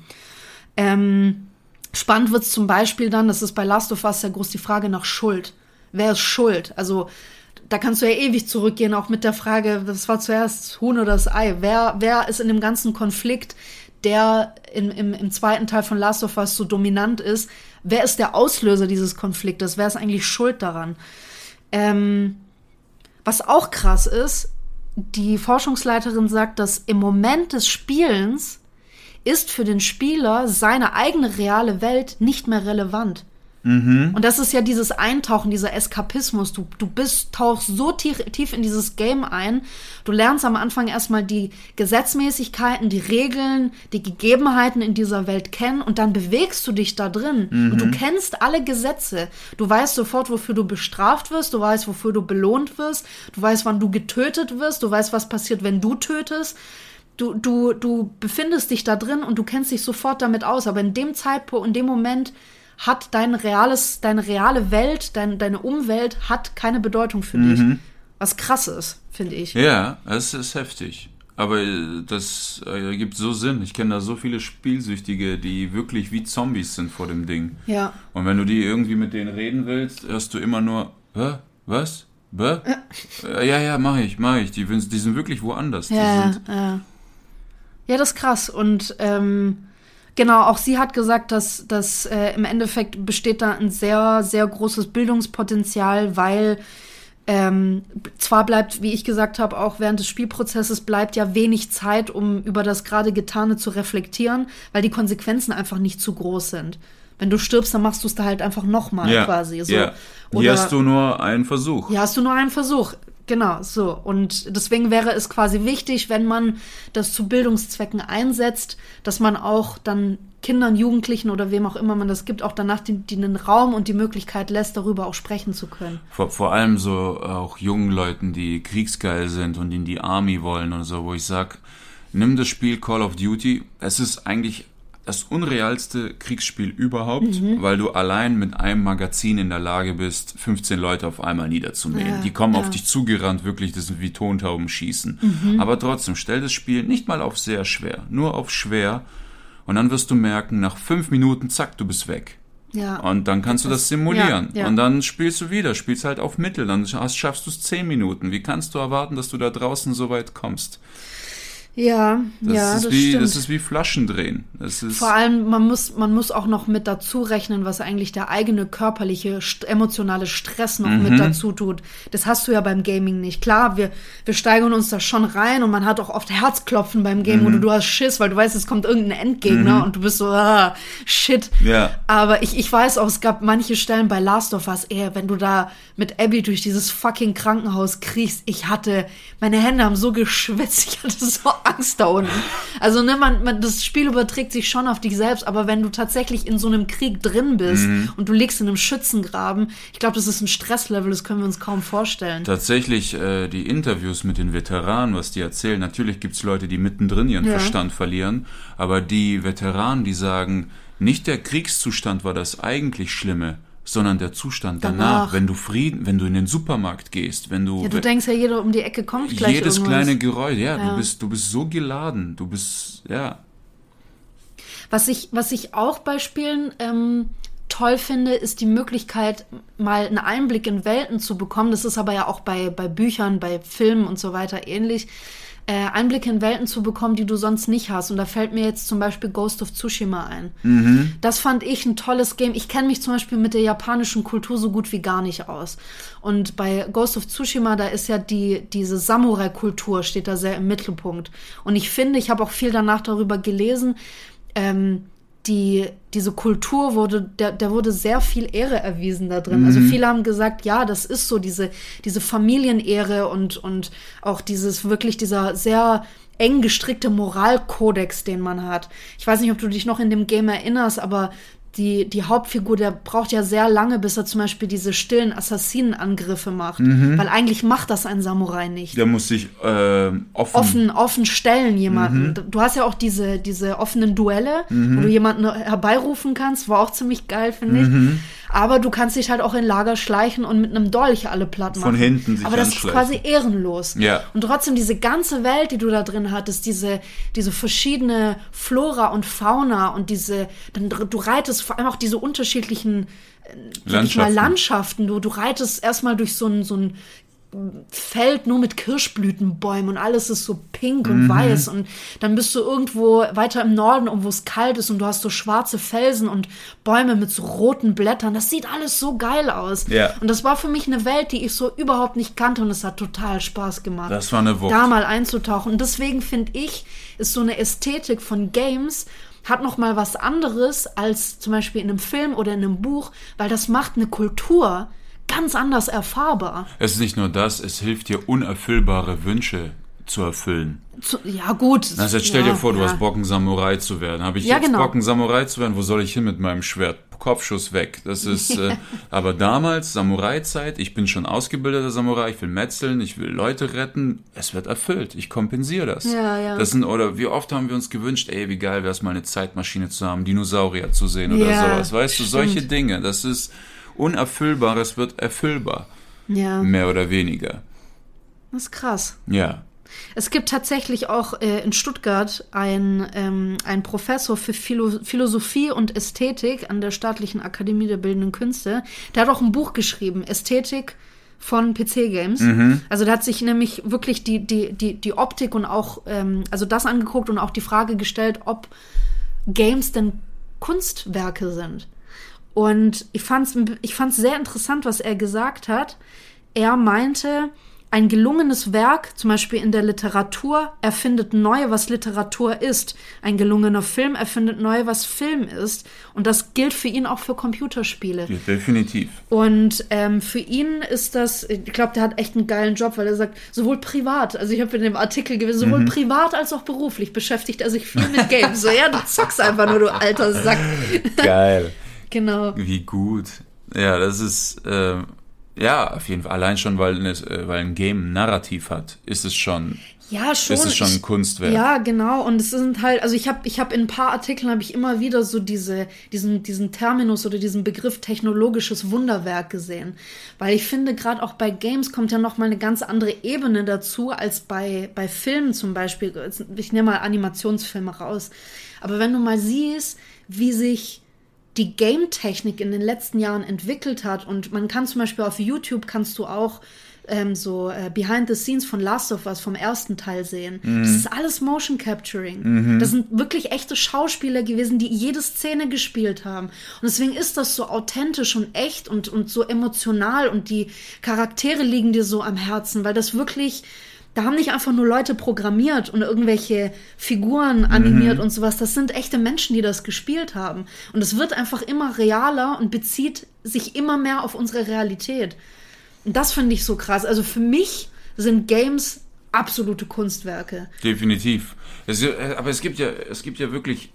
Ähm, spannend wird es zum Beispiel dann, das ist bei Last of Us sehr groß die Frage nach Schuld. Wer ist schuld? Also da kannst du ja ewig zurückgehen, auch mit der Frage, was war zuerst Huhn oder das Ei? Wer, wer ist in dem ganzen Konflikt, der in, im, im zweiten Teil von Last of Us so dominant ist? Wer ist der Auslöser dieses Konfliktes? Wer ist eigentlich schuld daran? Ähm, was auch krass ist, die Forschungsleiterin sagt, dass im Moment des Spielens ist für den Spieler seine eigene reale Welt nicht mehr relevant. Mhm. Und das ist ja dieses Eintauchen, dieser Eskapismus. Du, du bist, tauchst so tief, tief in dieses Game ein. Du lernst am Anfang erstmal die Gesetzmäßigkeiten, die Regeln, die Gegebenheiten in dieser Welt kennen und dann bewegst du dich da drin. Mhm. Und du kennst alle Gesetze. Du weißt sofort, wofür du bestraft wirst. Du weißt, wofür du belohnt wirst. Du weißt, wann du getötet wirst. Du weißt, was passiert, wenn du tötest du, du, du befindest dich da drin und du kennst dich sofort damit aus. Aber in dem Zeitpunkt, in dem Moment hat dein reales, deine reale Welt, dein, deine Umwelt hat keine Bedeutung für mhm. dich. Was krass ist, finde ich. Ja, es ist heftig. Aber äh, das äh, gibt so Sinn. Ich kenne da so viele Spielsüchtige, die wirklich wie Zombies sind vor dem Ding. Ja. Und wenn du die irgendwie mit denen reden willst, hörst du immer nur, Hä? was? Bäh? Äh. Ja, ja, mach ich, mach ich. Die, die sind wirklich woanders. Ja, ja. ja, das ist krass. Und ähm, Genau, auch sie hat gesagt, dass, dass äh, im Endeffekt besteht da ein sehr, sehr großes Bildungspotenzial, weil ähm, zwar bleibt, wie ich gesagt habe, auch während des Spielprozesses bleibt ja wenig Zeit, um über das gerade Getane zu reflektieren, weil die Konsequenzen einfach nicht zu groß sind. Wenn du stirbst, dann machst du es da halt einfach nochmal ja, quasi. So. Ja. Hier hast du nur einen Versuch. Hier hast du nur einen Versuch. Genau, so. Und deswegen wäre es quasi wichtig, wenn man das zu Bildungszwecken einsetzt, dass man auch dann Kindern, Jugendlichen oder wem auch immer man das gibt, auch danach den, den Raum und die Möglichkeit lässt, darüber auch sprechen zu können. Vor, vor allem so auch jungen Leuten, die kriegsgeil sind und in die Army wollen und so, wo ich sag, Nimm das Spiel Call of Duty. Es ist eigentlich das unrealste Kriegsspiel überhaupt, mhm. weil du allein mit einem Magazin in der Lage bist, 15 Leute auf einmal niederzumähen. Ja, die kommen ja. auf dich zugerannt, wirklich, das sind wie Tontauben schießen. Mhm. Aber trotzdem, stell das Spiel nicht mal auf sehr schwer, nur auf schwer. Und dann wirst du merken, nach fünf Minuten, zack, du bist weg. Ja. Und dann kannst du das simulieren. Ja, ja. Und dann spielst du wieder, spielst halt auf Mittel, dann schaffst du es zehn Minuten. Wie kannst du erwarten, dass du da draußen so weit kommst? Ja, das ja, ist das wie, stimmt. Das ist wie Flaschendrehen. Das ist Vor allem, man muss, man muss auch noch mit dazu rechnen, was eigentlich der eigene körperliche, emotionale Stress noch mhm. mit dazu tut. Das hast du ja beim Gaming nicht. Klar, wir, wir steigern uns da schon rein und man hat auch oft Herzklopfen beim Game mhm. oder du hast Schiss, weil du weißt, es kommt irgendein Endgegner mhm. und du bist so, ah, shit. Ja. Aber ich, ich weiß auch, es gab manche Stellen bei Last of Us, ey, wenn du da mit Abby durch dieses fucking Krankenhaus kriegst, ich hatte, meine Hände haben so geschwitzt, ich hatte so Angst da unten. Also, ne, man, man, das Spiel überträgt sich schon auf dich selbst, aber wenn du tatsächlich in so einem Krieg drin bist mhm. und du liegst in einem Schützengraben, ich glaube, das ist ein Stresslevel, das können wir uns kaum vorstellen. Tatsächlich, äh, die Interviews mit den Veteranen, was die erzählen, natürlich gibt's Leute, die mittendrin ihren ja. Verstand verlieren, aber die Veteranen, die sagen, nicht der Kriegszustand war das eigentlich Schlimme, sondern der Zustand danach, danach, wenn du Frieden, wenn du in den Supermarkt gehst, wenn du ja, du denkst ja jeder um die Ecke kommt gleich jedes irgendwas. kleine Geräusch, ja, ja, du bist du bist so geladen, du bist ja. Was ich was ich auch bei Spielen ähm, toll finde, ist die Möglichkeit, mal einen Einblick in Welten zu bekommen. Das ist aber ja auch bei bei Büchern, bei Filmen und so weiter ähnlich äh, Einblicke in Welten zu bekommen, die du sonst nicht hast. Und da fällt mir jetzt zum Beispiel Ghost of Tsushima ein. Mhm. Das fand ich ein tolles Game. Ich kenne mich zum Beispiel mit der japanischen Kultur so gut wie gar nicht aus. Und bei Ghost of Tsushima, da ist ja die, diese Samurai-Kultur steht da sehr im Mittelpunkt. Und ich finde, ich habe auch viel danach darüber gelesen, ähm, die, diese Kultur wurde, der, der wurde sehr viel Ehre erwiesen da drin. Also mhm. Also viele haben gesagt, ja, das ist so, diese, diese Familienehre und, und auch dieses wirklich dieser sehr eng gestrickte Moralkodex, den man hat. Ich weiß nicht, ob du dich noch in dem Game erinnerst, aber die, die Hauptfigur, der braucht ja sehr lange, bis er zum Beispiel diese stillen Assassinenangriffe macht. Mhm. Weil eigentlich macht das ein Samurai nicht. Der muss sich äh, offen... offen... Offen stellen jemanden. Mhm. Du hast ja auch diese, diese offenen Duelle, mhm. wo du jemanden herbeirufen kannst. War auch ziemlich geil, finde ich. Aber du kannst dich halt auch in Lager schleichen und mit einem Dolch alle platt machen. Von hinten sich Aber das ist quasi ehrenlos. Ja. Und trotzdem diese ganze Welt, die du da drin hattest, diese, diese verschiedene Flora und Fauna und diese, dann, du reitest vor allem auch diese unterschiedlichen äh, Landschaften. Landschaften. Du, du reitest erstmal durch so ein, so ein Feld nur mit Kirschblütenbäumen und alles ist so pink und mhm. weiß und dann bist du irgendwo weiter im Norden, wo es kalt ist und du hast so schwarze Felsen und Bäume mit so roten Blättern. Das sieht alles so geil aus. Ja. Und das war für mich eine Welt, die ich so überhaupt nicht kannte und es hat total Spaß gemacht. Das war eine Wucht. Da mal einzutauchen. Und deswegen finde ich, ist so eine Ästhetik von Games hat noch mal was anderes als zum Beispiel in einem Film oder in einem Buch, weil das macht eine Kultur ganz anders erfahrbar. Es ist nicht nur das, es hilft dir unerfüllbare Wünsche zu erfüllen. Zu, ja, gut. Also jetzt stell ja, dir vor, du ja. hast Bock, ein Samurai zu werden. Habe ich ja, jetzt genau. Bock, ein Samurai zu werden? Wo soll ich hin mit meinem Schwert? Kopfschuss weg. Das ist, äh, aber damals, Samurai-Zeit, ich bin schon ausgebildeter Samurai, ich will metzeln, ich will Leute retten. Es wird erfüllt. Ich kompensiere das. Ja, ja. Das sind, oder wie oft haben wir uns gewünscht, ey, wie geil wäre es mal eine Zeitmaschine zu haben, Dinosaurier zu sehen oder ja, sowas. Weißt du, solche Dinge. Das ist, Unerfüllbares wird erfüllbar. Ja. Mehr oder weniger. Das ist krass. Ja. Es gibt tatsächlich auch äh, in Stuttgart ein, ähm, ein Professor für Philo Philosophie und Ästhetik an der Staatlichen Akademie der Bildenden Künste. Der hat auch ein Buch geschrieben, Ästhetik von PC-Games. Mhm. Also der hat sich nämlich wirklich die, die, die, die Optik und auch, ähm, also das angeguckt und auch die Frage gestellt, ob Games denn Kunstwerke sind. Und ich fand es ich fand's sehr interessant, was er gesagt hat. Er meinte, ein gelungenes Werk, zum Beispiel in der Literatur, erfindet neu, was Literatur ist. Ein gelungener Film erfindet neu, was Film ist. Und das gilt für ihn auch für Computerspiele. Ja, definitiv. Und ähm, für ihn ist das, ich glaube, der hat echt einen geilen Job, weil er sagt, sowohl privat, also ich habe in dem Artikel gewesen, sowohl mhm. privat als auch beruflich beschäftigt er sich viel mit Games. so, ja, du zockst einfach nur, du alter Sack. Geil. Genau. Wie gut. Ja, das ist, äh, ja, auf jeden Fall. Allein schon, weil, es, äh, weil ein Game ein Narrativ hat, ist es schon Ja, schon. Ist schon ein Kunstwerk. Ja, genau. Und es sind halt, also ich habe ich hab in ein paar Artikeln habe ich immer wieder so diese, diesen, diesen Terminus oder diesen Begriff technologisches Wunderwerk gesehen. Weil ich finde, gerade auch bei Games kommt ja noch mal eine ganz andere Ebene dazu, als bei, bei Filmen zum Beispiel. Ich nehme mal Animationsfilme raus. Aber wenn du mal siehst, wie sich die Game-Technik in den letzten Jahren entwickelt hat und man kann zum Beispiel auf YouTube kannst du auch ähm, so äh, Behind the Scenes von Last of Us vom ersten Teil sehen. Mhm. Das ist alles Motion Capturing. Mhm. Das sind wirklich echte Schauspieler gewesen, die jede Szene gespielt haben. Und deswegen ist das so authentisch und echt und, und so emotional und die Charaktere liegen dir so am Herzen, weil das wirklich da haben nicht einfach nur Leute programmiert und irgendwelche Figuren animiert mhm. und sowas. Das sind echte Menschen, die das gespielt haben. Und es wird einfach immer realer und bezieht sich immer mehr auf unsere Realität. Und das finde ich so krass. Also für mich sind Games absolute Kunstwerke. Definitiv. Es, äh, aber es gibt ja, es gibt ja wirklich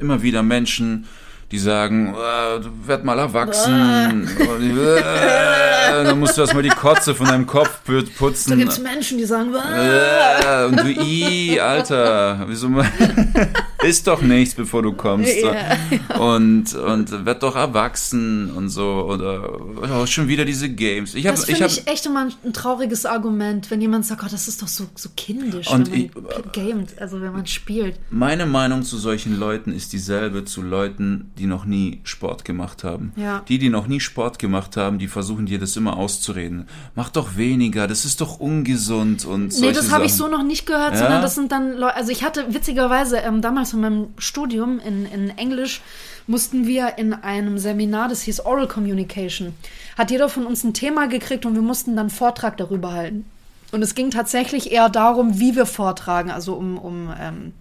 immer wieder Menschen, die sagen, äh, du werd mal erwachsen. äh, dann musst du erstmal die Kotze von deinem Kopf putzen. Da gibt's Menschen, die sagen, äh, und du, i, Alter, wieso mal, ist doch nichts, bevor du kommst. Yeah. Und, und werd doch erwachsen und so. Oder oh, schon wieder diese Games. Ich hab, das finde ich, ich echt immer ein trauriges Argument, wenn jemand sagt, oh, das ist doch so, so kindisch, und wenn man ich, gamet, also wenn man spielt. Meine Meinung zu solchen Leuten ist dieselbe zu Leuten, die noch nie Sport gemacht haben. Ja. Die, die noch nie Sport gemacht haben, die versuchen dir das immer auszureden. Mach doch weniger, das ist doch ungesund und Nee, das habe ich so noch nicht gehört, ja? sondern das sind dann Leute, also ich hatte witzigerweise ähm, damals in meinem Studium in, in Englisch mussten wir in einem Seminar, das hieß Oral Communication, hat jeder von uns ein Thema gekriegt und wir mussten dann Vortrag darüber halten. Und es ging tatsächlich eher darum, wie wir vortragen, also um, um ähm,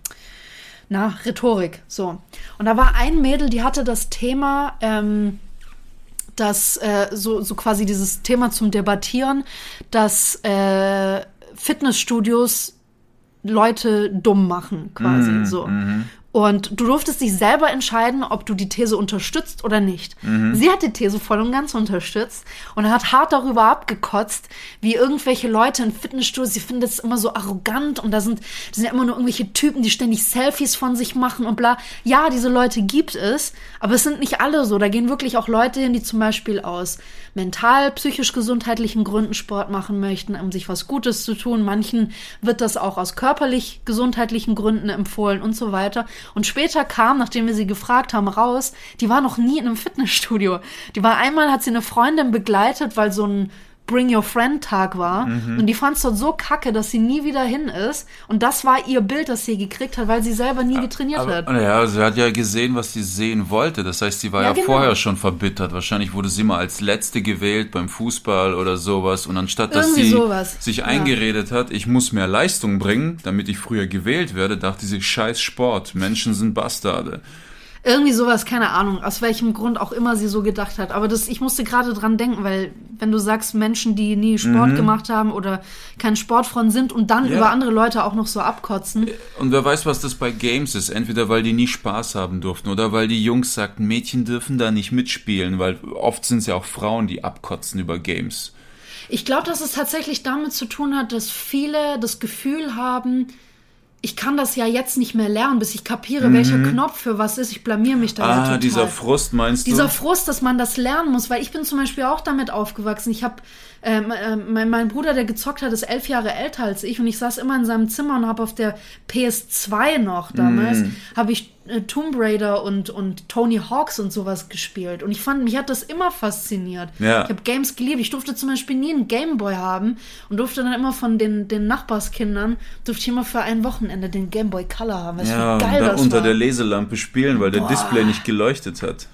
na, Rhetorik. So. Und da war ein Mädel, die hatte das Thema, ähm, das, äh, so, so quasi dieses Thema zum Debattieren, dass äh, Fitnessstudios Leute dumm machen, quasi mm, so. Mm. Und du durftest dich selber entscheiden, ob du die These unterstützt oder nicht. Mhm. Sie hat die These voll und ganz unterstützt und hat hart darüber abgekotzt, wie irgendwelche Leute in Fitnessstudios, sie finden das immer so arrogant und da sind, das sind ja immer nur irgendwelche Typen, die ständig Selfies von sich machen und bla. Ja, diese Leute gibt es, aber es sind nicht alle so. Da gehen wirklich auch Leute hin, die zum Beispiel aus mental, psychisch gesundheitlichen Gründen Sport machen möchten, um sich was Gutes zu tun. Manchen wird das auch aus körperlich gesundheitlichen Gründen empfohlen und so weiter. Und später kam, nachdem wir sie gefragt haben, raus, die war noch nie in einem Fitnessstudio. Die war einmal, hat sie eine Freundin begleitet, weil so ein Bring Your Friend Tag war. Mhm. Und die fand es dort so kacke, dass sie nie wieder hin ist. Und das war ihr Bild, das sie gekriegt hat, weil sie selber nie getrainiert aber, hat. Ja, sie hat ja gesehen, was sie sehen wollte. Das heißt, sie war ja, ja genau. vorher schon verbittert. Wahrscheinlich wurde sie mal als Letzte gewählt beim Fußball oder sowas. Und anstatt, dass Irgendwie sie sowas. sich ja. eingeredet hat, ich muss mehr Leistung bringen, damit ich früher gewählt werde, dachte sie, scheiß Sport. Menschen sind Bastarde. Irgendwie sowas, keine Ahnung, aus welchem Grund auch immer sie so gedacht hat. Aber das, ich musste gerade dran denken, weil wenn du sagst, Menschen, die nie Sport mhm. gemacht haben oder kein Sportfreund sind und dann ja. über andere Leute auch noch so abkotzen. Und wer weiß, was das bei Games ist. Entweder weil die nie Spaß haben durften oder weil die Jungs sagten, Mädchen dürfen da nicht mitspielen, weil oft sind es ja auch Frauen, die abkotzen über Games. Ich glaube, dass es tatsächlich damit zu tun hat, dass viele das Gefühl haben, ich kann das ja jetzt nicht mehr lernen, bis ich kapiere, mhm. welcher Knopf für was ist. Ich blamier mich da ah, ja total. dieser Frust meinst du? Dieser Frust, dass man das lernen muss, weil ich bin zum Beispiel auch damit aufgewachsen. Ich habe ähm, äh, mein, mein, Bruder, der gezockt hat, ist elf Jahre älter als ich und ich saß immer in seinem Zimmer und habe auf der PS2 noch damals, mm. habe ich Tomb Raider und, und Tony Hawks und sowas gespielt. Und ich fand, mich hat das immer fasziniert. Ja. Ich habe Games geliebt. Ich durfte zum Beispiel nie einen Gameboy haben und durfte dann immer von den, den Nachbarskindern, durfte ich immer für ein Wochenende den Gameboy Color haben. Weißt ja, geil und dann unter war. der Leselampe spielen, weil der Boah. Display nicht geleuchtet hat.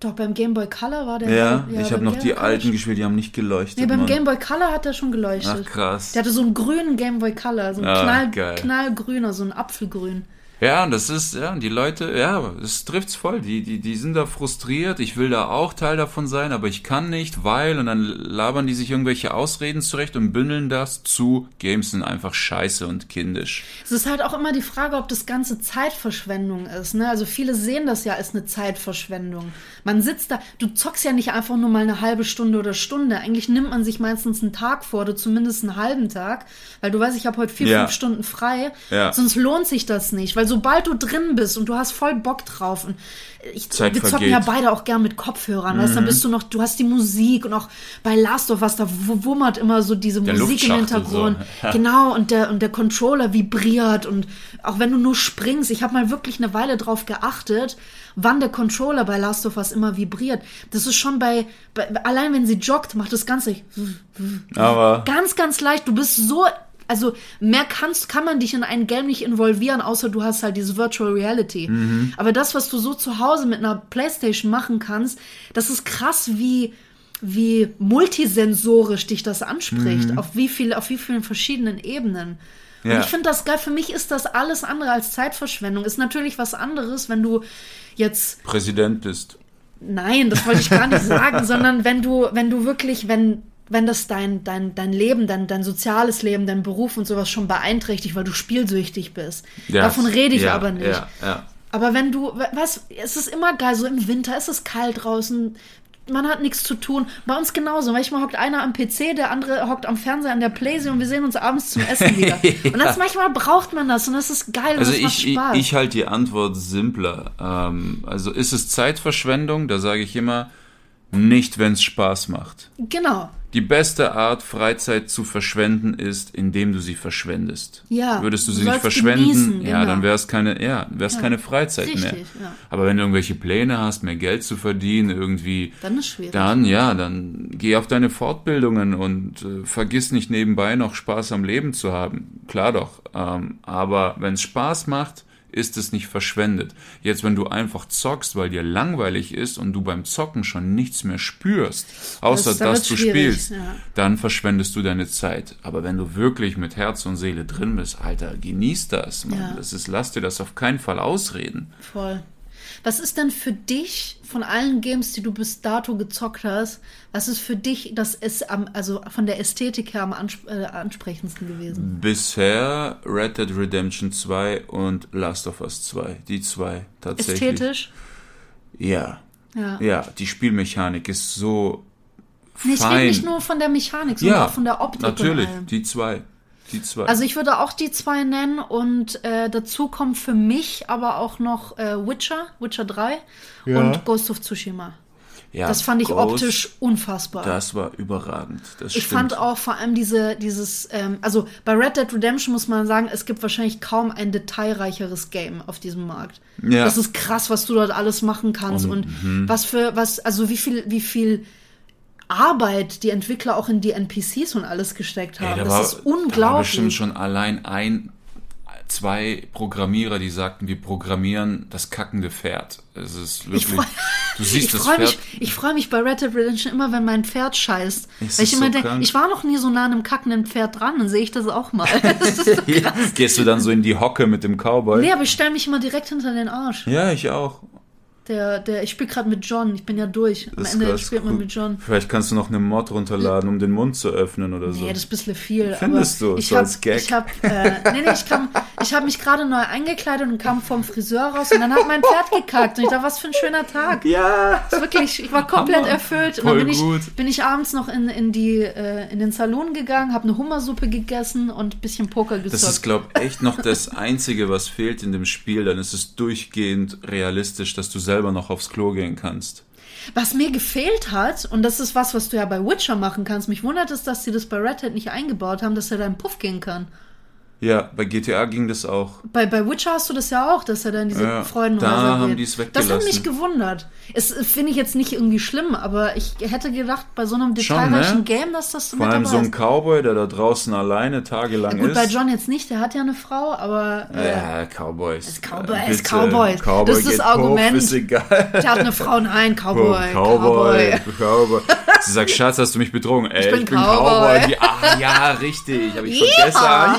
Doch, beim Game Boy Color war der. Ja, ja ich habe noch die alten gespielt, die haben nicht geleuchtet. Nee, beim Mann. Game Boy Color hat er schon geleuchtet. Ach, krass. Der hatte so einen grünen Game Boy Color, so ein ah, knall, knallgrüner, so ein Apfelgrün. Ja, und das ist, ja, die Leute, ja, es trifft's voll. Die, die, die sind da frustriert. Ich will da auch Teil davon sein, aber ich kann nicht, weil, und dann labern die sich irgendwelche Ausreden zurecht und bündeln das zu Games sind einfach scheiße und kindisch. Es ist halt auch immer die Frage, ob das Ganze Zeitverschwendung ist, ne? Also viele sehen das ja als eine Zeitverschwendung. Man sitzt da, du zockst ja nicht einfach nur mal eine halbe Stunde oder Stunde. Eigentlich nimmt man sich meistens einen Tag vor oder zumindest einen halben Tag, weil du weißt, ich habe heute vier, Ja. fünf Stunden frei. Ja. Sonst lohnt sich das nicht, weil sobald du drin bist und du hast voll Bock drauf und ich, Zeit wir zocken vergeht. ja beide auch gern mit Kopfhörern, weißt du, dann bist du noch, du hast die Musik und auch bei Last of Us, da wu- wummert immer so diese Der Musik im Luftschachtel so. Hintergrund. Genau, und der, und der Controller vibriert und auch wenn du nur springst, ich habe mal wirklich eine Weile drauf geachtet, wann der Controller bei Last of Us immer vibriert. Das ist schon bei, bei allein wenn sie joggt, macht das Ganze Aber ganz, ganz leicht. Du bist so, also mehr kannst, kann man dich in ein Game nicht involvieren, außer du hast halt diese Virtual Reality. Aber das, was du so zu Hause mit einer Playstation machen kannst, das ist krass, wie wie multisensorisch dich das anspricht, auf wie viel, auf wie vielen verschiedenen Ebenen. Und Ja. ich finde das geil. Für mich ist das alles andere als Zeitverschwendung. Ist natürlich was anderes, wenn du jetzt Präsident bist. Nein, das wollte ich gar nicht sagen, sondern wenn du, wenn du wirklich, wenn, wenn das dein, dein, dein Leben, dein, dein soziales Leben, dein Beruf und sowas schon beeinträchtigt, weil du spielsüchtig bist. Ja, Davon rede ich ja, aber nicht. Ja, ja. Aber wenn du, was, es ist immer geil, so im Winter, es ist kalt draußen, man hat nichts zu tun. Bei uns genauso. Manchmal hockt einer am PC, der andere hockt am Fernseher an der Playsee und wir sehen uns abends zum Essen wieder. Und das manchmal braucht man das und das ist geil und Also das macht ich, ich, Spaß. ich halte die Antwort simpler. Ähm, also ist es Zeitverschwendung? Da sage ich immer, nicht, wenn es Spaß macht. genau. Die beste Art, Freizeit zu verschwenden, ist, indem du sie verschwendest. Ja, Würdest du du sie nicht verschwenden, genießen, ja, genau. dann wäre es keine, ja, wär's keine Freizeit richtig, mehr. ja. Aber wenn du irgendwelche Pläne hast, mehr Geld zu verdienen, irgendwie, Dann ist schwierig. dann, ja, dann geh auf deine Fortbildungen und äh, vergiss nicht nebenbei noch Spaß am Leben zu haben. Klar doch. Ähm, aber wenn es Spaß macht, ist es nicht verschwendet. Jetzt, wenn du einfach zockst, weil dir langweilig ist und du beim Zocken schon nichts mehr spürst, außer da dass du spielst, ja. dann verschwendest du deine Zeit. Aber wenn du wirklich mit Herz und Seele drin bist, Alter, genieß das. Mann. Ja. Das ist, lass dir das auf keinen Fall ausreden. Voll. Was ist denn für dich von allen Games, die du bis dato gezockt hast, was ist für dich das ist am, also von der Ästhetik her am ansp äh, ansprechendsten gewesen? Bisher Red Dead Redemption 2 und Last of Us 2. Die zwei tatsächlich. Ästhetisch? Ja. Ja. Ja, die Spielmechanik ist so Nee, ich rede nicht nur von der Mechanik, sondern ja, auch von der Optik. Natürlich, die zwei. Die zwei. Also ich würde auch die zwei nennen und äh, dazu kommt für mich aber auch noch äh, Witcher, Witcher 3 und Ghost of Tsushima. ja, Das fand ich Ghost, optisch unfassbar. Das war überragend. Das Ich stimmt. fand auch vor allem diese, dieses, ähm, also bei Red Dead Redemption muss man sagen, es gibt wahrscheinlich kaum ein detailreicheres Game auf diesem Markt. Ja. Das ist krass, was du dort alles machen kannst und, mhm. was für, was, also wie viel, wie viel Arbeit die Entwickler auch in die NPCs und alles gesteckt haben. Ey, da das war, ist Da war unglaublich. bestimmt schon allein ein, zwei Programmierer, die sagten, wir programmieren das kackende Pferd. Es ist wirklich. Ich freu- du siehst das freue Pferd. mich, ich freu mich bei Red Dead Redemption immer, wenn mein Pferd scheißt. Weil ich immer so denke, ich war noch nie so nah an einem kackenden Pferd dran, dann sehe ich das auch mal. Das so Gehst du dann so in die Hocke mit dem Cowboy? nee, aber ich stelle mich immer direkt hinter den Arsch. Ja, ich auch. Der, der, ich spiele gerade mit John, ich bin ja durch. Am Das Ende spielt man mit John. Vielleicht kannst du noch eine Mod runterladen, um den Mund zu öffnen oder so. Nee, das ist ein bisschen viel. Findest du? Ich So hab, als Gag? Ich hab, äh, nee, nee, ich, kam, ich hab mich gerade neu eingekleidet und kam vom Friseur raus und dann hat mein Pferd gekackt. Und ich dachte, was für ein schöner Tag. ja! Das wirklich, ich war komplett Hammer. erfüllt. Und Voll dann bin ich, gut. bin ich abends noch in, in, die, äh, in den Salon gegangen, habe eine Hummersuppe gegessen und ein bisschen Poker gezockt. Das ist, glaube ich, echt noch das Einzige, was fehlt in dem Spiel. Dann ist es durchgehend realistisch, dass du selber noch aufs Klo gehen kannst. Was mir gefehlt hat, und das ist was, was du ja bei Witcher machen kannst, mich wundert es, dass sie das bei Red Hat nicht eingebaut haben, dass er da im Puff gehen kann. Ja, bei GTA ging das auch. Bei, bei Witcher hast du das ja auch, dass er da in diese Ja, Freudenhäuser da geht. haben die es Das hat weggelassen. mich gewundert. Es äh, finde ich jetzt nicht irgendwie schlimm, aber ich hätte gedacht, bei so einem detailreichen ne? Game, dass das Vor mit allem dabei so ein ist. Cowboy, der da draußen alleine tagelang Gut, ist. bei John jetzt nicht, der hat ja eine Frau, aber äh, ja, Cowboys. ist Cowboy, Äh, ist bitte. Cowboys. Cowboy Das ist das Argument. Puff, ist egal. der hat eine Frau, nein, Cowboy, Cowboy, Cowboy. Cowboy. Sie sagt, Schatz, hast du mich betrogen? Ey, ich bin bin, Cowboy. Cowboy. Die, ah, ja, richtig. Hab ich vergessen. Ja.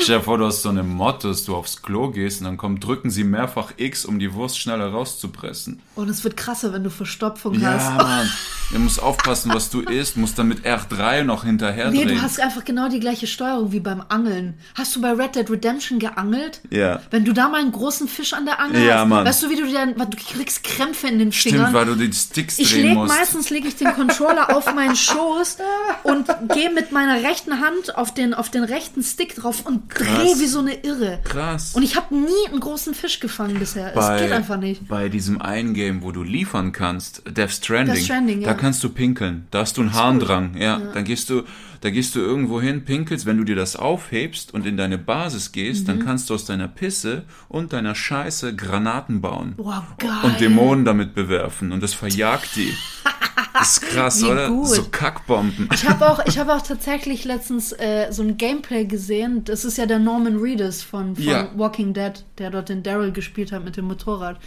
Stell dir vor, du hast so eine Motto, dass du aufs Klo gehst und dann kommt, drücken sie mehrfach X, um die Wurst schneller rauszupressen. Und es wird krasser, wenn du Verstopfung Ja, hast. Mann. Du musst aufpassen, was du isst, musst dann mit R3 noch hinterher Nee, drehen. du hast einfach genau die gleiche Steuerung wie beim Angeln. Hast du bei Red Dead Redemption geangelt? Ja. Wenn du da mal einen großen Fisch an der Angel Ja, hast, Mann. weißt du, wie du dir dann, du kriegst Krämpfe in den Stimmt, Fingern. weil du die Sticks Ich drehen leg musst. meistens lege ich den Controller auf meinen Schoß und gehe mit meiner rechten Hand auf den auf den rechten Stick drauf und drehe wie so eine Irre. Krass. Und ich habe nie einen großen Fisch gefangen bisher. es geht einfach nicht. Bei diesem einen Game, wo du liefern kannst, Death Stranding, Death Stranding, da ja. kannst du pinkeln. Da hast du einen Harndrang. Ja, dann gehst du, da gehst du irgendwo hin, pinkelst, wenn du dir das aufhebst und in deine Basis gehst, Mhm. dann kannst du aus deiner Pisse und deiner Scheiße Granaten bauen. Boah, geil. Und Dämonen damit bewerfen und das verjagt die. Das ist krass, Wie oder? gut. So Kackbomben. Ich habe auch, ich hab auch tatsächlich letztens äh, so ein Gameplay gesehen. Das ist ja der Norman Reedus von, von Ja. Walking Dead, der dort den Daryl gespielt hat mit dem Motorrad.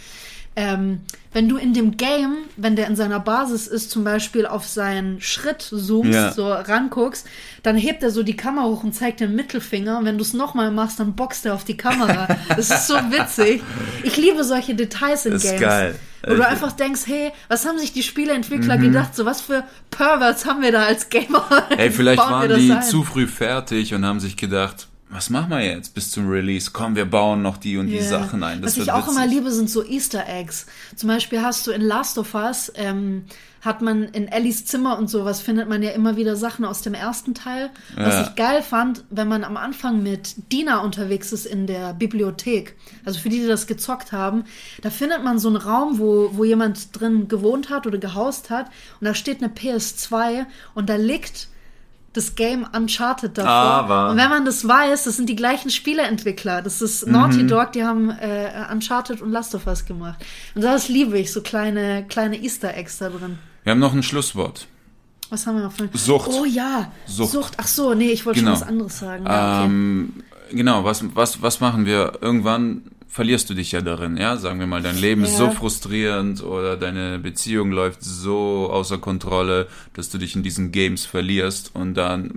Ähm, wenn du in dem Game, wenn der in seiner Basis ist, zum Beispiel auf seinen Schritt zoomst, Ja. so ranguckst, dann hebt er so die Kamera hoch und zeigt den Mittelfinger. Und wenn du es nochmal machst, dann boxt er auf die Kamera. Das ist so witzig. Ich liebe solche Details in Das ist Games. geil. Wo du Also- einfach denkst, hey, was haben sich die Spieleentwickler Mhm. gedacht? So was für Perverts haben wir da als Gamer? Ey, vielleicht waren die ein? zu früh fertig und haben sich gedacht, was machen wir jetzt bis zum Release? Komm, wir bauen noch die und die Ja. Sachen ein. Das Was ich auch immer liebe, sind so Easter Eggs. Zum Beispiel hast du in Last of Us, ähm, hat man in Ellies Zimmer und sowas, findet man ja immer wieder Sachen aus dem ersten Teil. Was Ja. ich geil fand, wenn man am Anfang mit Dina unterwegs ist in der Bibliothek, also für die, die das gezockt haben, da findet man so einen Raum, wo, wo jemand drin gewohnt hat oder gehaust hat und da steht eine PS2 und da liegt das Game Uncharted davor. Aber- Und wenn man das weiß, das sind die gleichen Spieleentwickler. Das ist Naughty Mhm. Dog, die haben äh, Uncharted und Last of Us gemacht. Und das liebe ich, so kleine, kleine Easter Eggs da drin. Wir haben noch ein Schlusswort. Was haben wir noch für Sucht. Oh ja, Sucht. Sucht. Ach so, nee, ich wollte Genau. schon was anderes sagen. Ja, okay. Ähm, genau, was, was, was machen wir? Irgendwann verlierst du dich ja darin, ja? Sagen wir mal, dein Leben ist Ja. so frustrierend oder deine Beziehung läuft so außer Kontrolle, dass du dich in diesen Games verlierst und dann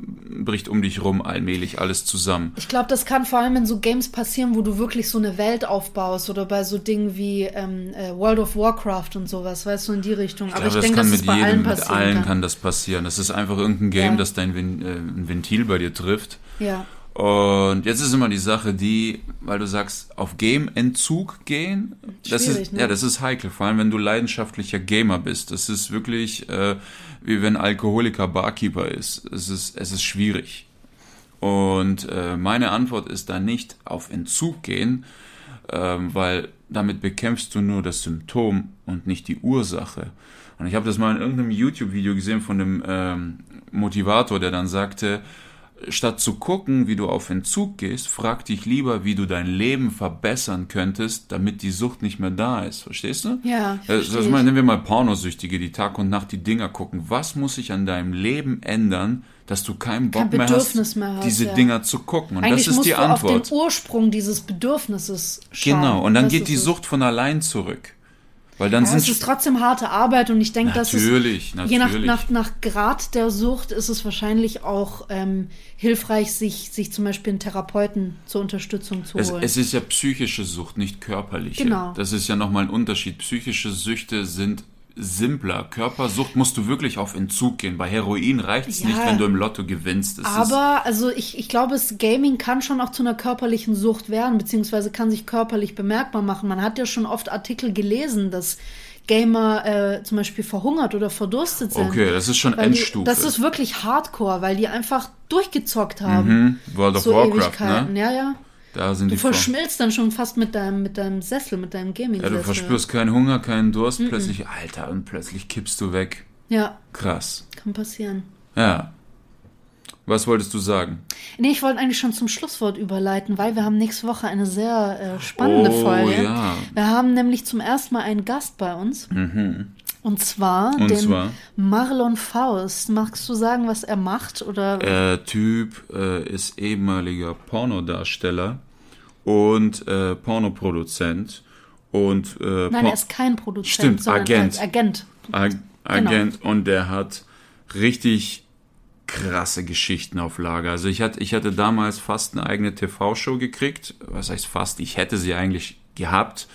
bricht um dich rum allmählich alles zusammen. Ich glaube, das kann vor allem in so Games passieren, wo du wirklich so eine Welt aufbaust oder bei so Dingen wie ähm, äh, World of Warcraft und sowas, weißt du, in die Richtung. Ich Aber glaube, ich das denke, kann dass mit bei jedem, allen mit passieren allen kann. kann das passieren. Das ist einfach irgendein Game, Ja. das dein äh, Ventil bei dir trifft. Ja. Und jetzt ist immer die Sache, die, weil du sagst, auf Game-Entzug gehen, das Schwierig, ist, ne? ja, das ist heikel, vor allem wenn du leidenschaftlicher Gamer bist. Das ist wirklich, äh, wie wenn Alkoholiker Barkeeper ist. Es ist, es ist schwierig. Und äh, meine Antwort ist da nicht auf Entzug gehen, ähm, weil damit bekämpfst du nur das Symptom und nicht die Ursache. Und ich habe das mal in irgendeinem YouTube-Video gesehen von dem ähm, Motivator, der dann sagte, statt zu gucken, wie du auf Entzug gehst, frag dich lieber, wie du dein Leben verbessern könntest, damit die Sucht nicht mehr da ist. Verstehst du? Ja, ich. mal, nehmen wir mal Pornosüchtige, die Tag und Nacht die Dinger gucken. Was muss sich an deinem Leben ändern, dass du keinen Bock Kein mehr hast, mehr hast, diese ja. Dinger zu gucken? Und Eigentlich das ist musst die du Antwort. auf den Ursprung dieses Bedürfnisses schauen. Genau, und dann Das geht die es. Sucht von allein zurück. Weil dann Ja, es ist trotzdem harte Arbeit und ich denke, dass es Natürlich, je nach, nach, nach Grad der Sucht ist es wahrscheinlich auch ähm, hilfreich, sich, sich zum Beispiel einen Therapeuten zur Unterstützung zu es, holen. es ist ja psychische Sucht, nicht körperliche. Genau. Das ist ja nochmal ein Unterschied. Psychische Süchte sind simpler. Körpersucht musst du wirklich auf Entzug gehen. Bei Heroin reicht es Ja. nicht, wenn du im Lotto gewinnst. Es ist, Aber also ich, ich glaube, es Gaming kann schon auch zu einer körperlichen Sucht werden, beziehungsweise kann sich körperlich bemerkbar machen. Man hat ja schon oft Artikel gelesen, dass Gamer äh, zum Beispiel verhungert oder verdurstet sind. Okay, das ist schon Weil die, Endstufe. das ist wirklich Hardcore, weil die einfach durchgezockt haben. Mhm. World of So Warcraft, Ewigkeiten, ne? ja, ja. Da sind Du die Vor- verschmilzt dann schon fast mit deinem, mit deinem Sessel, mit deinem Ja, Gaming-Sessel. du verspürst keinen Hunger, keinen Durst, plötzlich, Alter, und plötzlich kippst du weg. Ja, Krass. kann passieren. Ja. Was wolltest du sagen? Nee, ich wollte eigentlich schon zum Schlusswort überleiten, weil wir haben nächste Woche eine sehr äh, spannende Oh, Folge. ja. Wir haben nämlich zum ersten Mal einen Gast bei uns. Und zwar. Und den zwar? Marlon Faust. Magst du sagen, was er macht? Oder äh, Typ äh, ist ehemaliger Pornodarsteller und äh, Pornoproduzent und äh, Nein, Por- er ist kein Produzent, Stimmt, sondern Agent. Agent. Ag Genau. Agent und der hat richtig krasse Geschichten auf Lager. Also ich hatte, ich hatte damals fast eine eigene TV-Show gekriegt. Was heißt fast? Ich hätte sie eigentlich gehabt.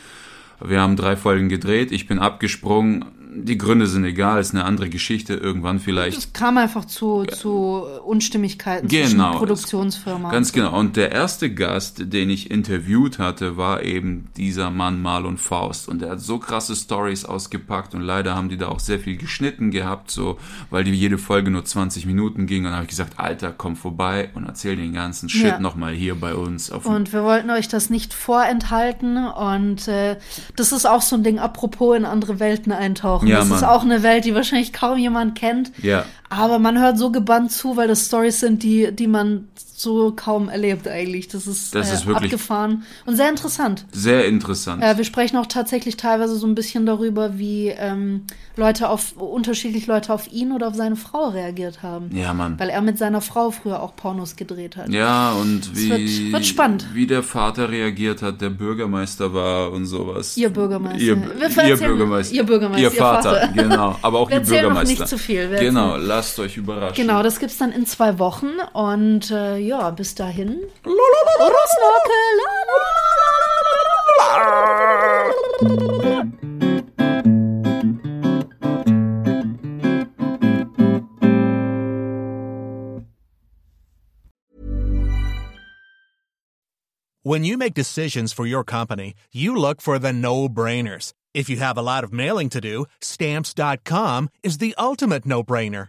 Wir haben drei Folgen gedreht. Ich bin abgesprungen die Gründe sind egal, ist eine andere Geschichte. Irgendwann vielleicht. Es kam einfach zu, zu Unstimmigkeiten genau, zwischen Produktionsfirma. Ganz genau. Und der erste Gast, den ich interviewt hatte, war eben dieser Mann Marlon Faust. Und er hat so krasse Stories ausgepackt und leider haben die da auch sehr viel geschnitten gehabt, so, weil die jede Folge nur 20 Minuten ging. Und dann habe ich gesagt, Alter, komm vorbei und erzähl den ganzen Shit ja. nochmal hier bei uns. und wir wollten euch das nicht vorenthalten. Und äh, das ist auch so ein Ding, apropos in andere Welten eintauchen ja, das Mann. ist auch eine Welt, die wahrscheinlich kaum jemand kennt. Ja. Aber man hört so gebannt zu, weil das Stories sind, die, die man so kaum erlebt eigentlich. Das ist, das ist äh, wirklich abgefahren und sehr interessant. Sehr interessant. Äh, wir sprechen auch tatsächlich teilweise so ein bisschen darüber, wie ähm, Leute auf unterschiedlich Leute auf ihn oder auf seine Frau reagiert haben. Ja, Mann. Weil er mit seiner Frau früher auch Pornos gedreht hat. Ja, und wie, wird, wird, spannend. wie der Vater reagiert hat, der Bürgermeister war und sowas. Ihr Bürgermeister. Ihr, ihr Bürgermeister. Ihr Bürgermeister. Ihr Vater, ihr Vater. genau. Aber auch wir ihr Bürgermeister. Noch nicht zu viel. Wir genau, lasst euch überraschen. Genau, das gibt's dann in zwei Wochen und äh, ja, bis dahin. When you make decisions for your company, you look for the no-brainers. If you have a lot of mailing to do, stamps.com is the ultimate no-brainer.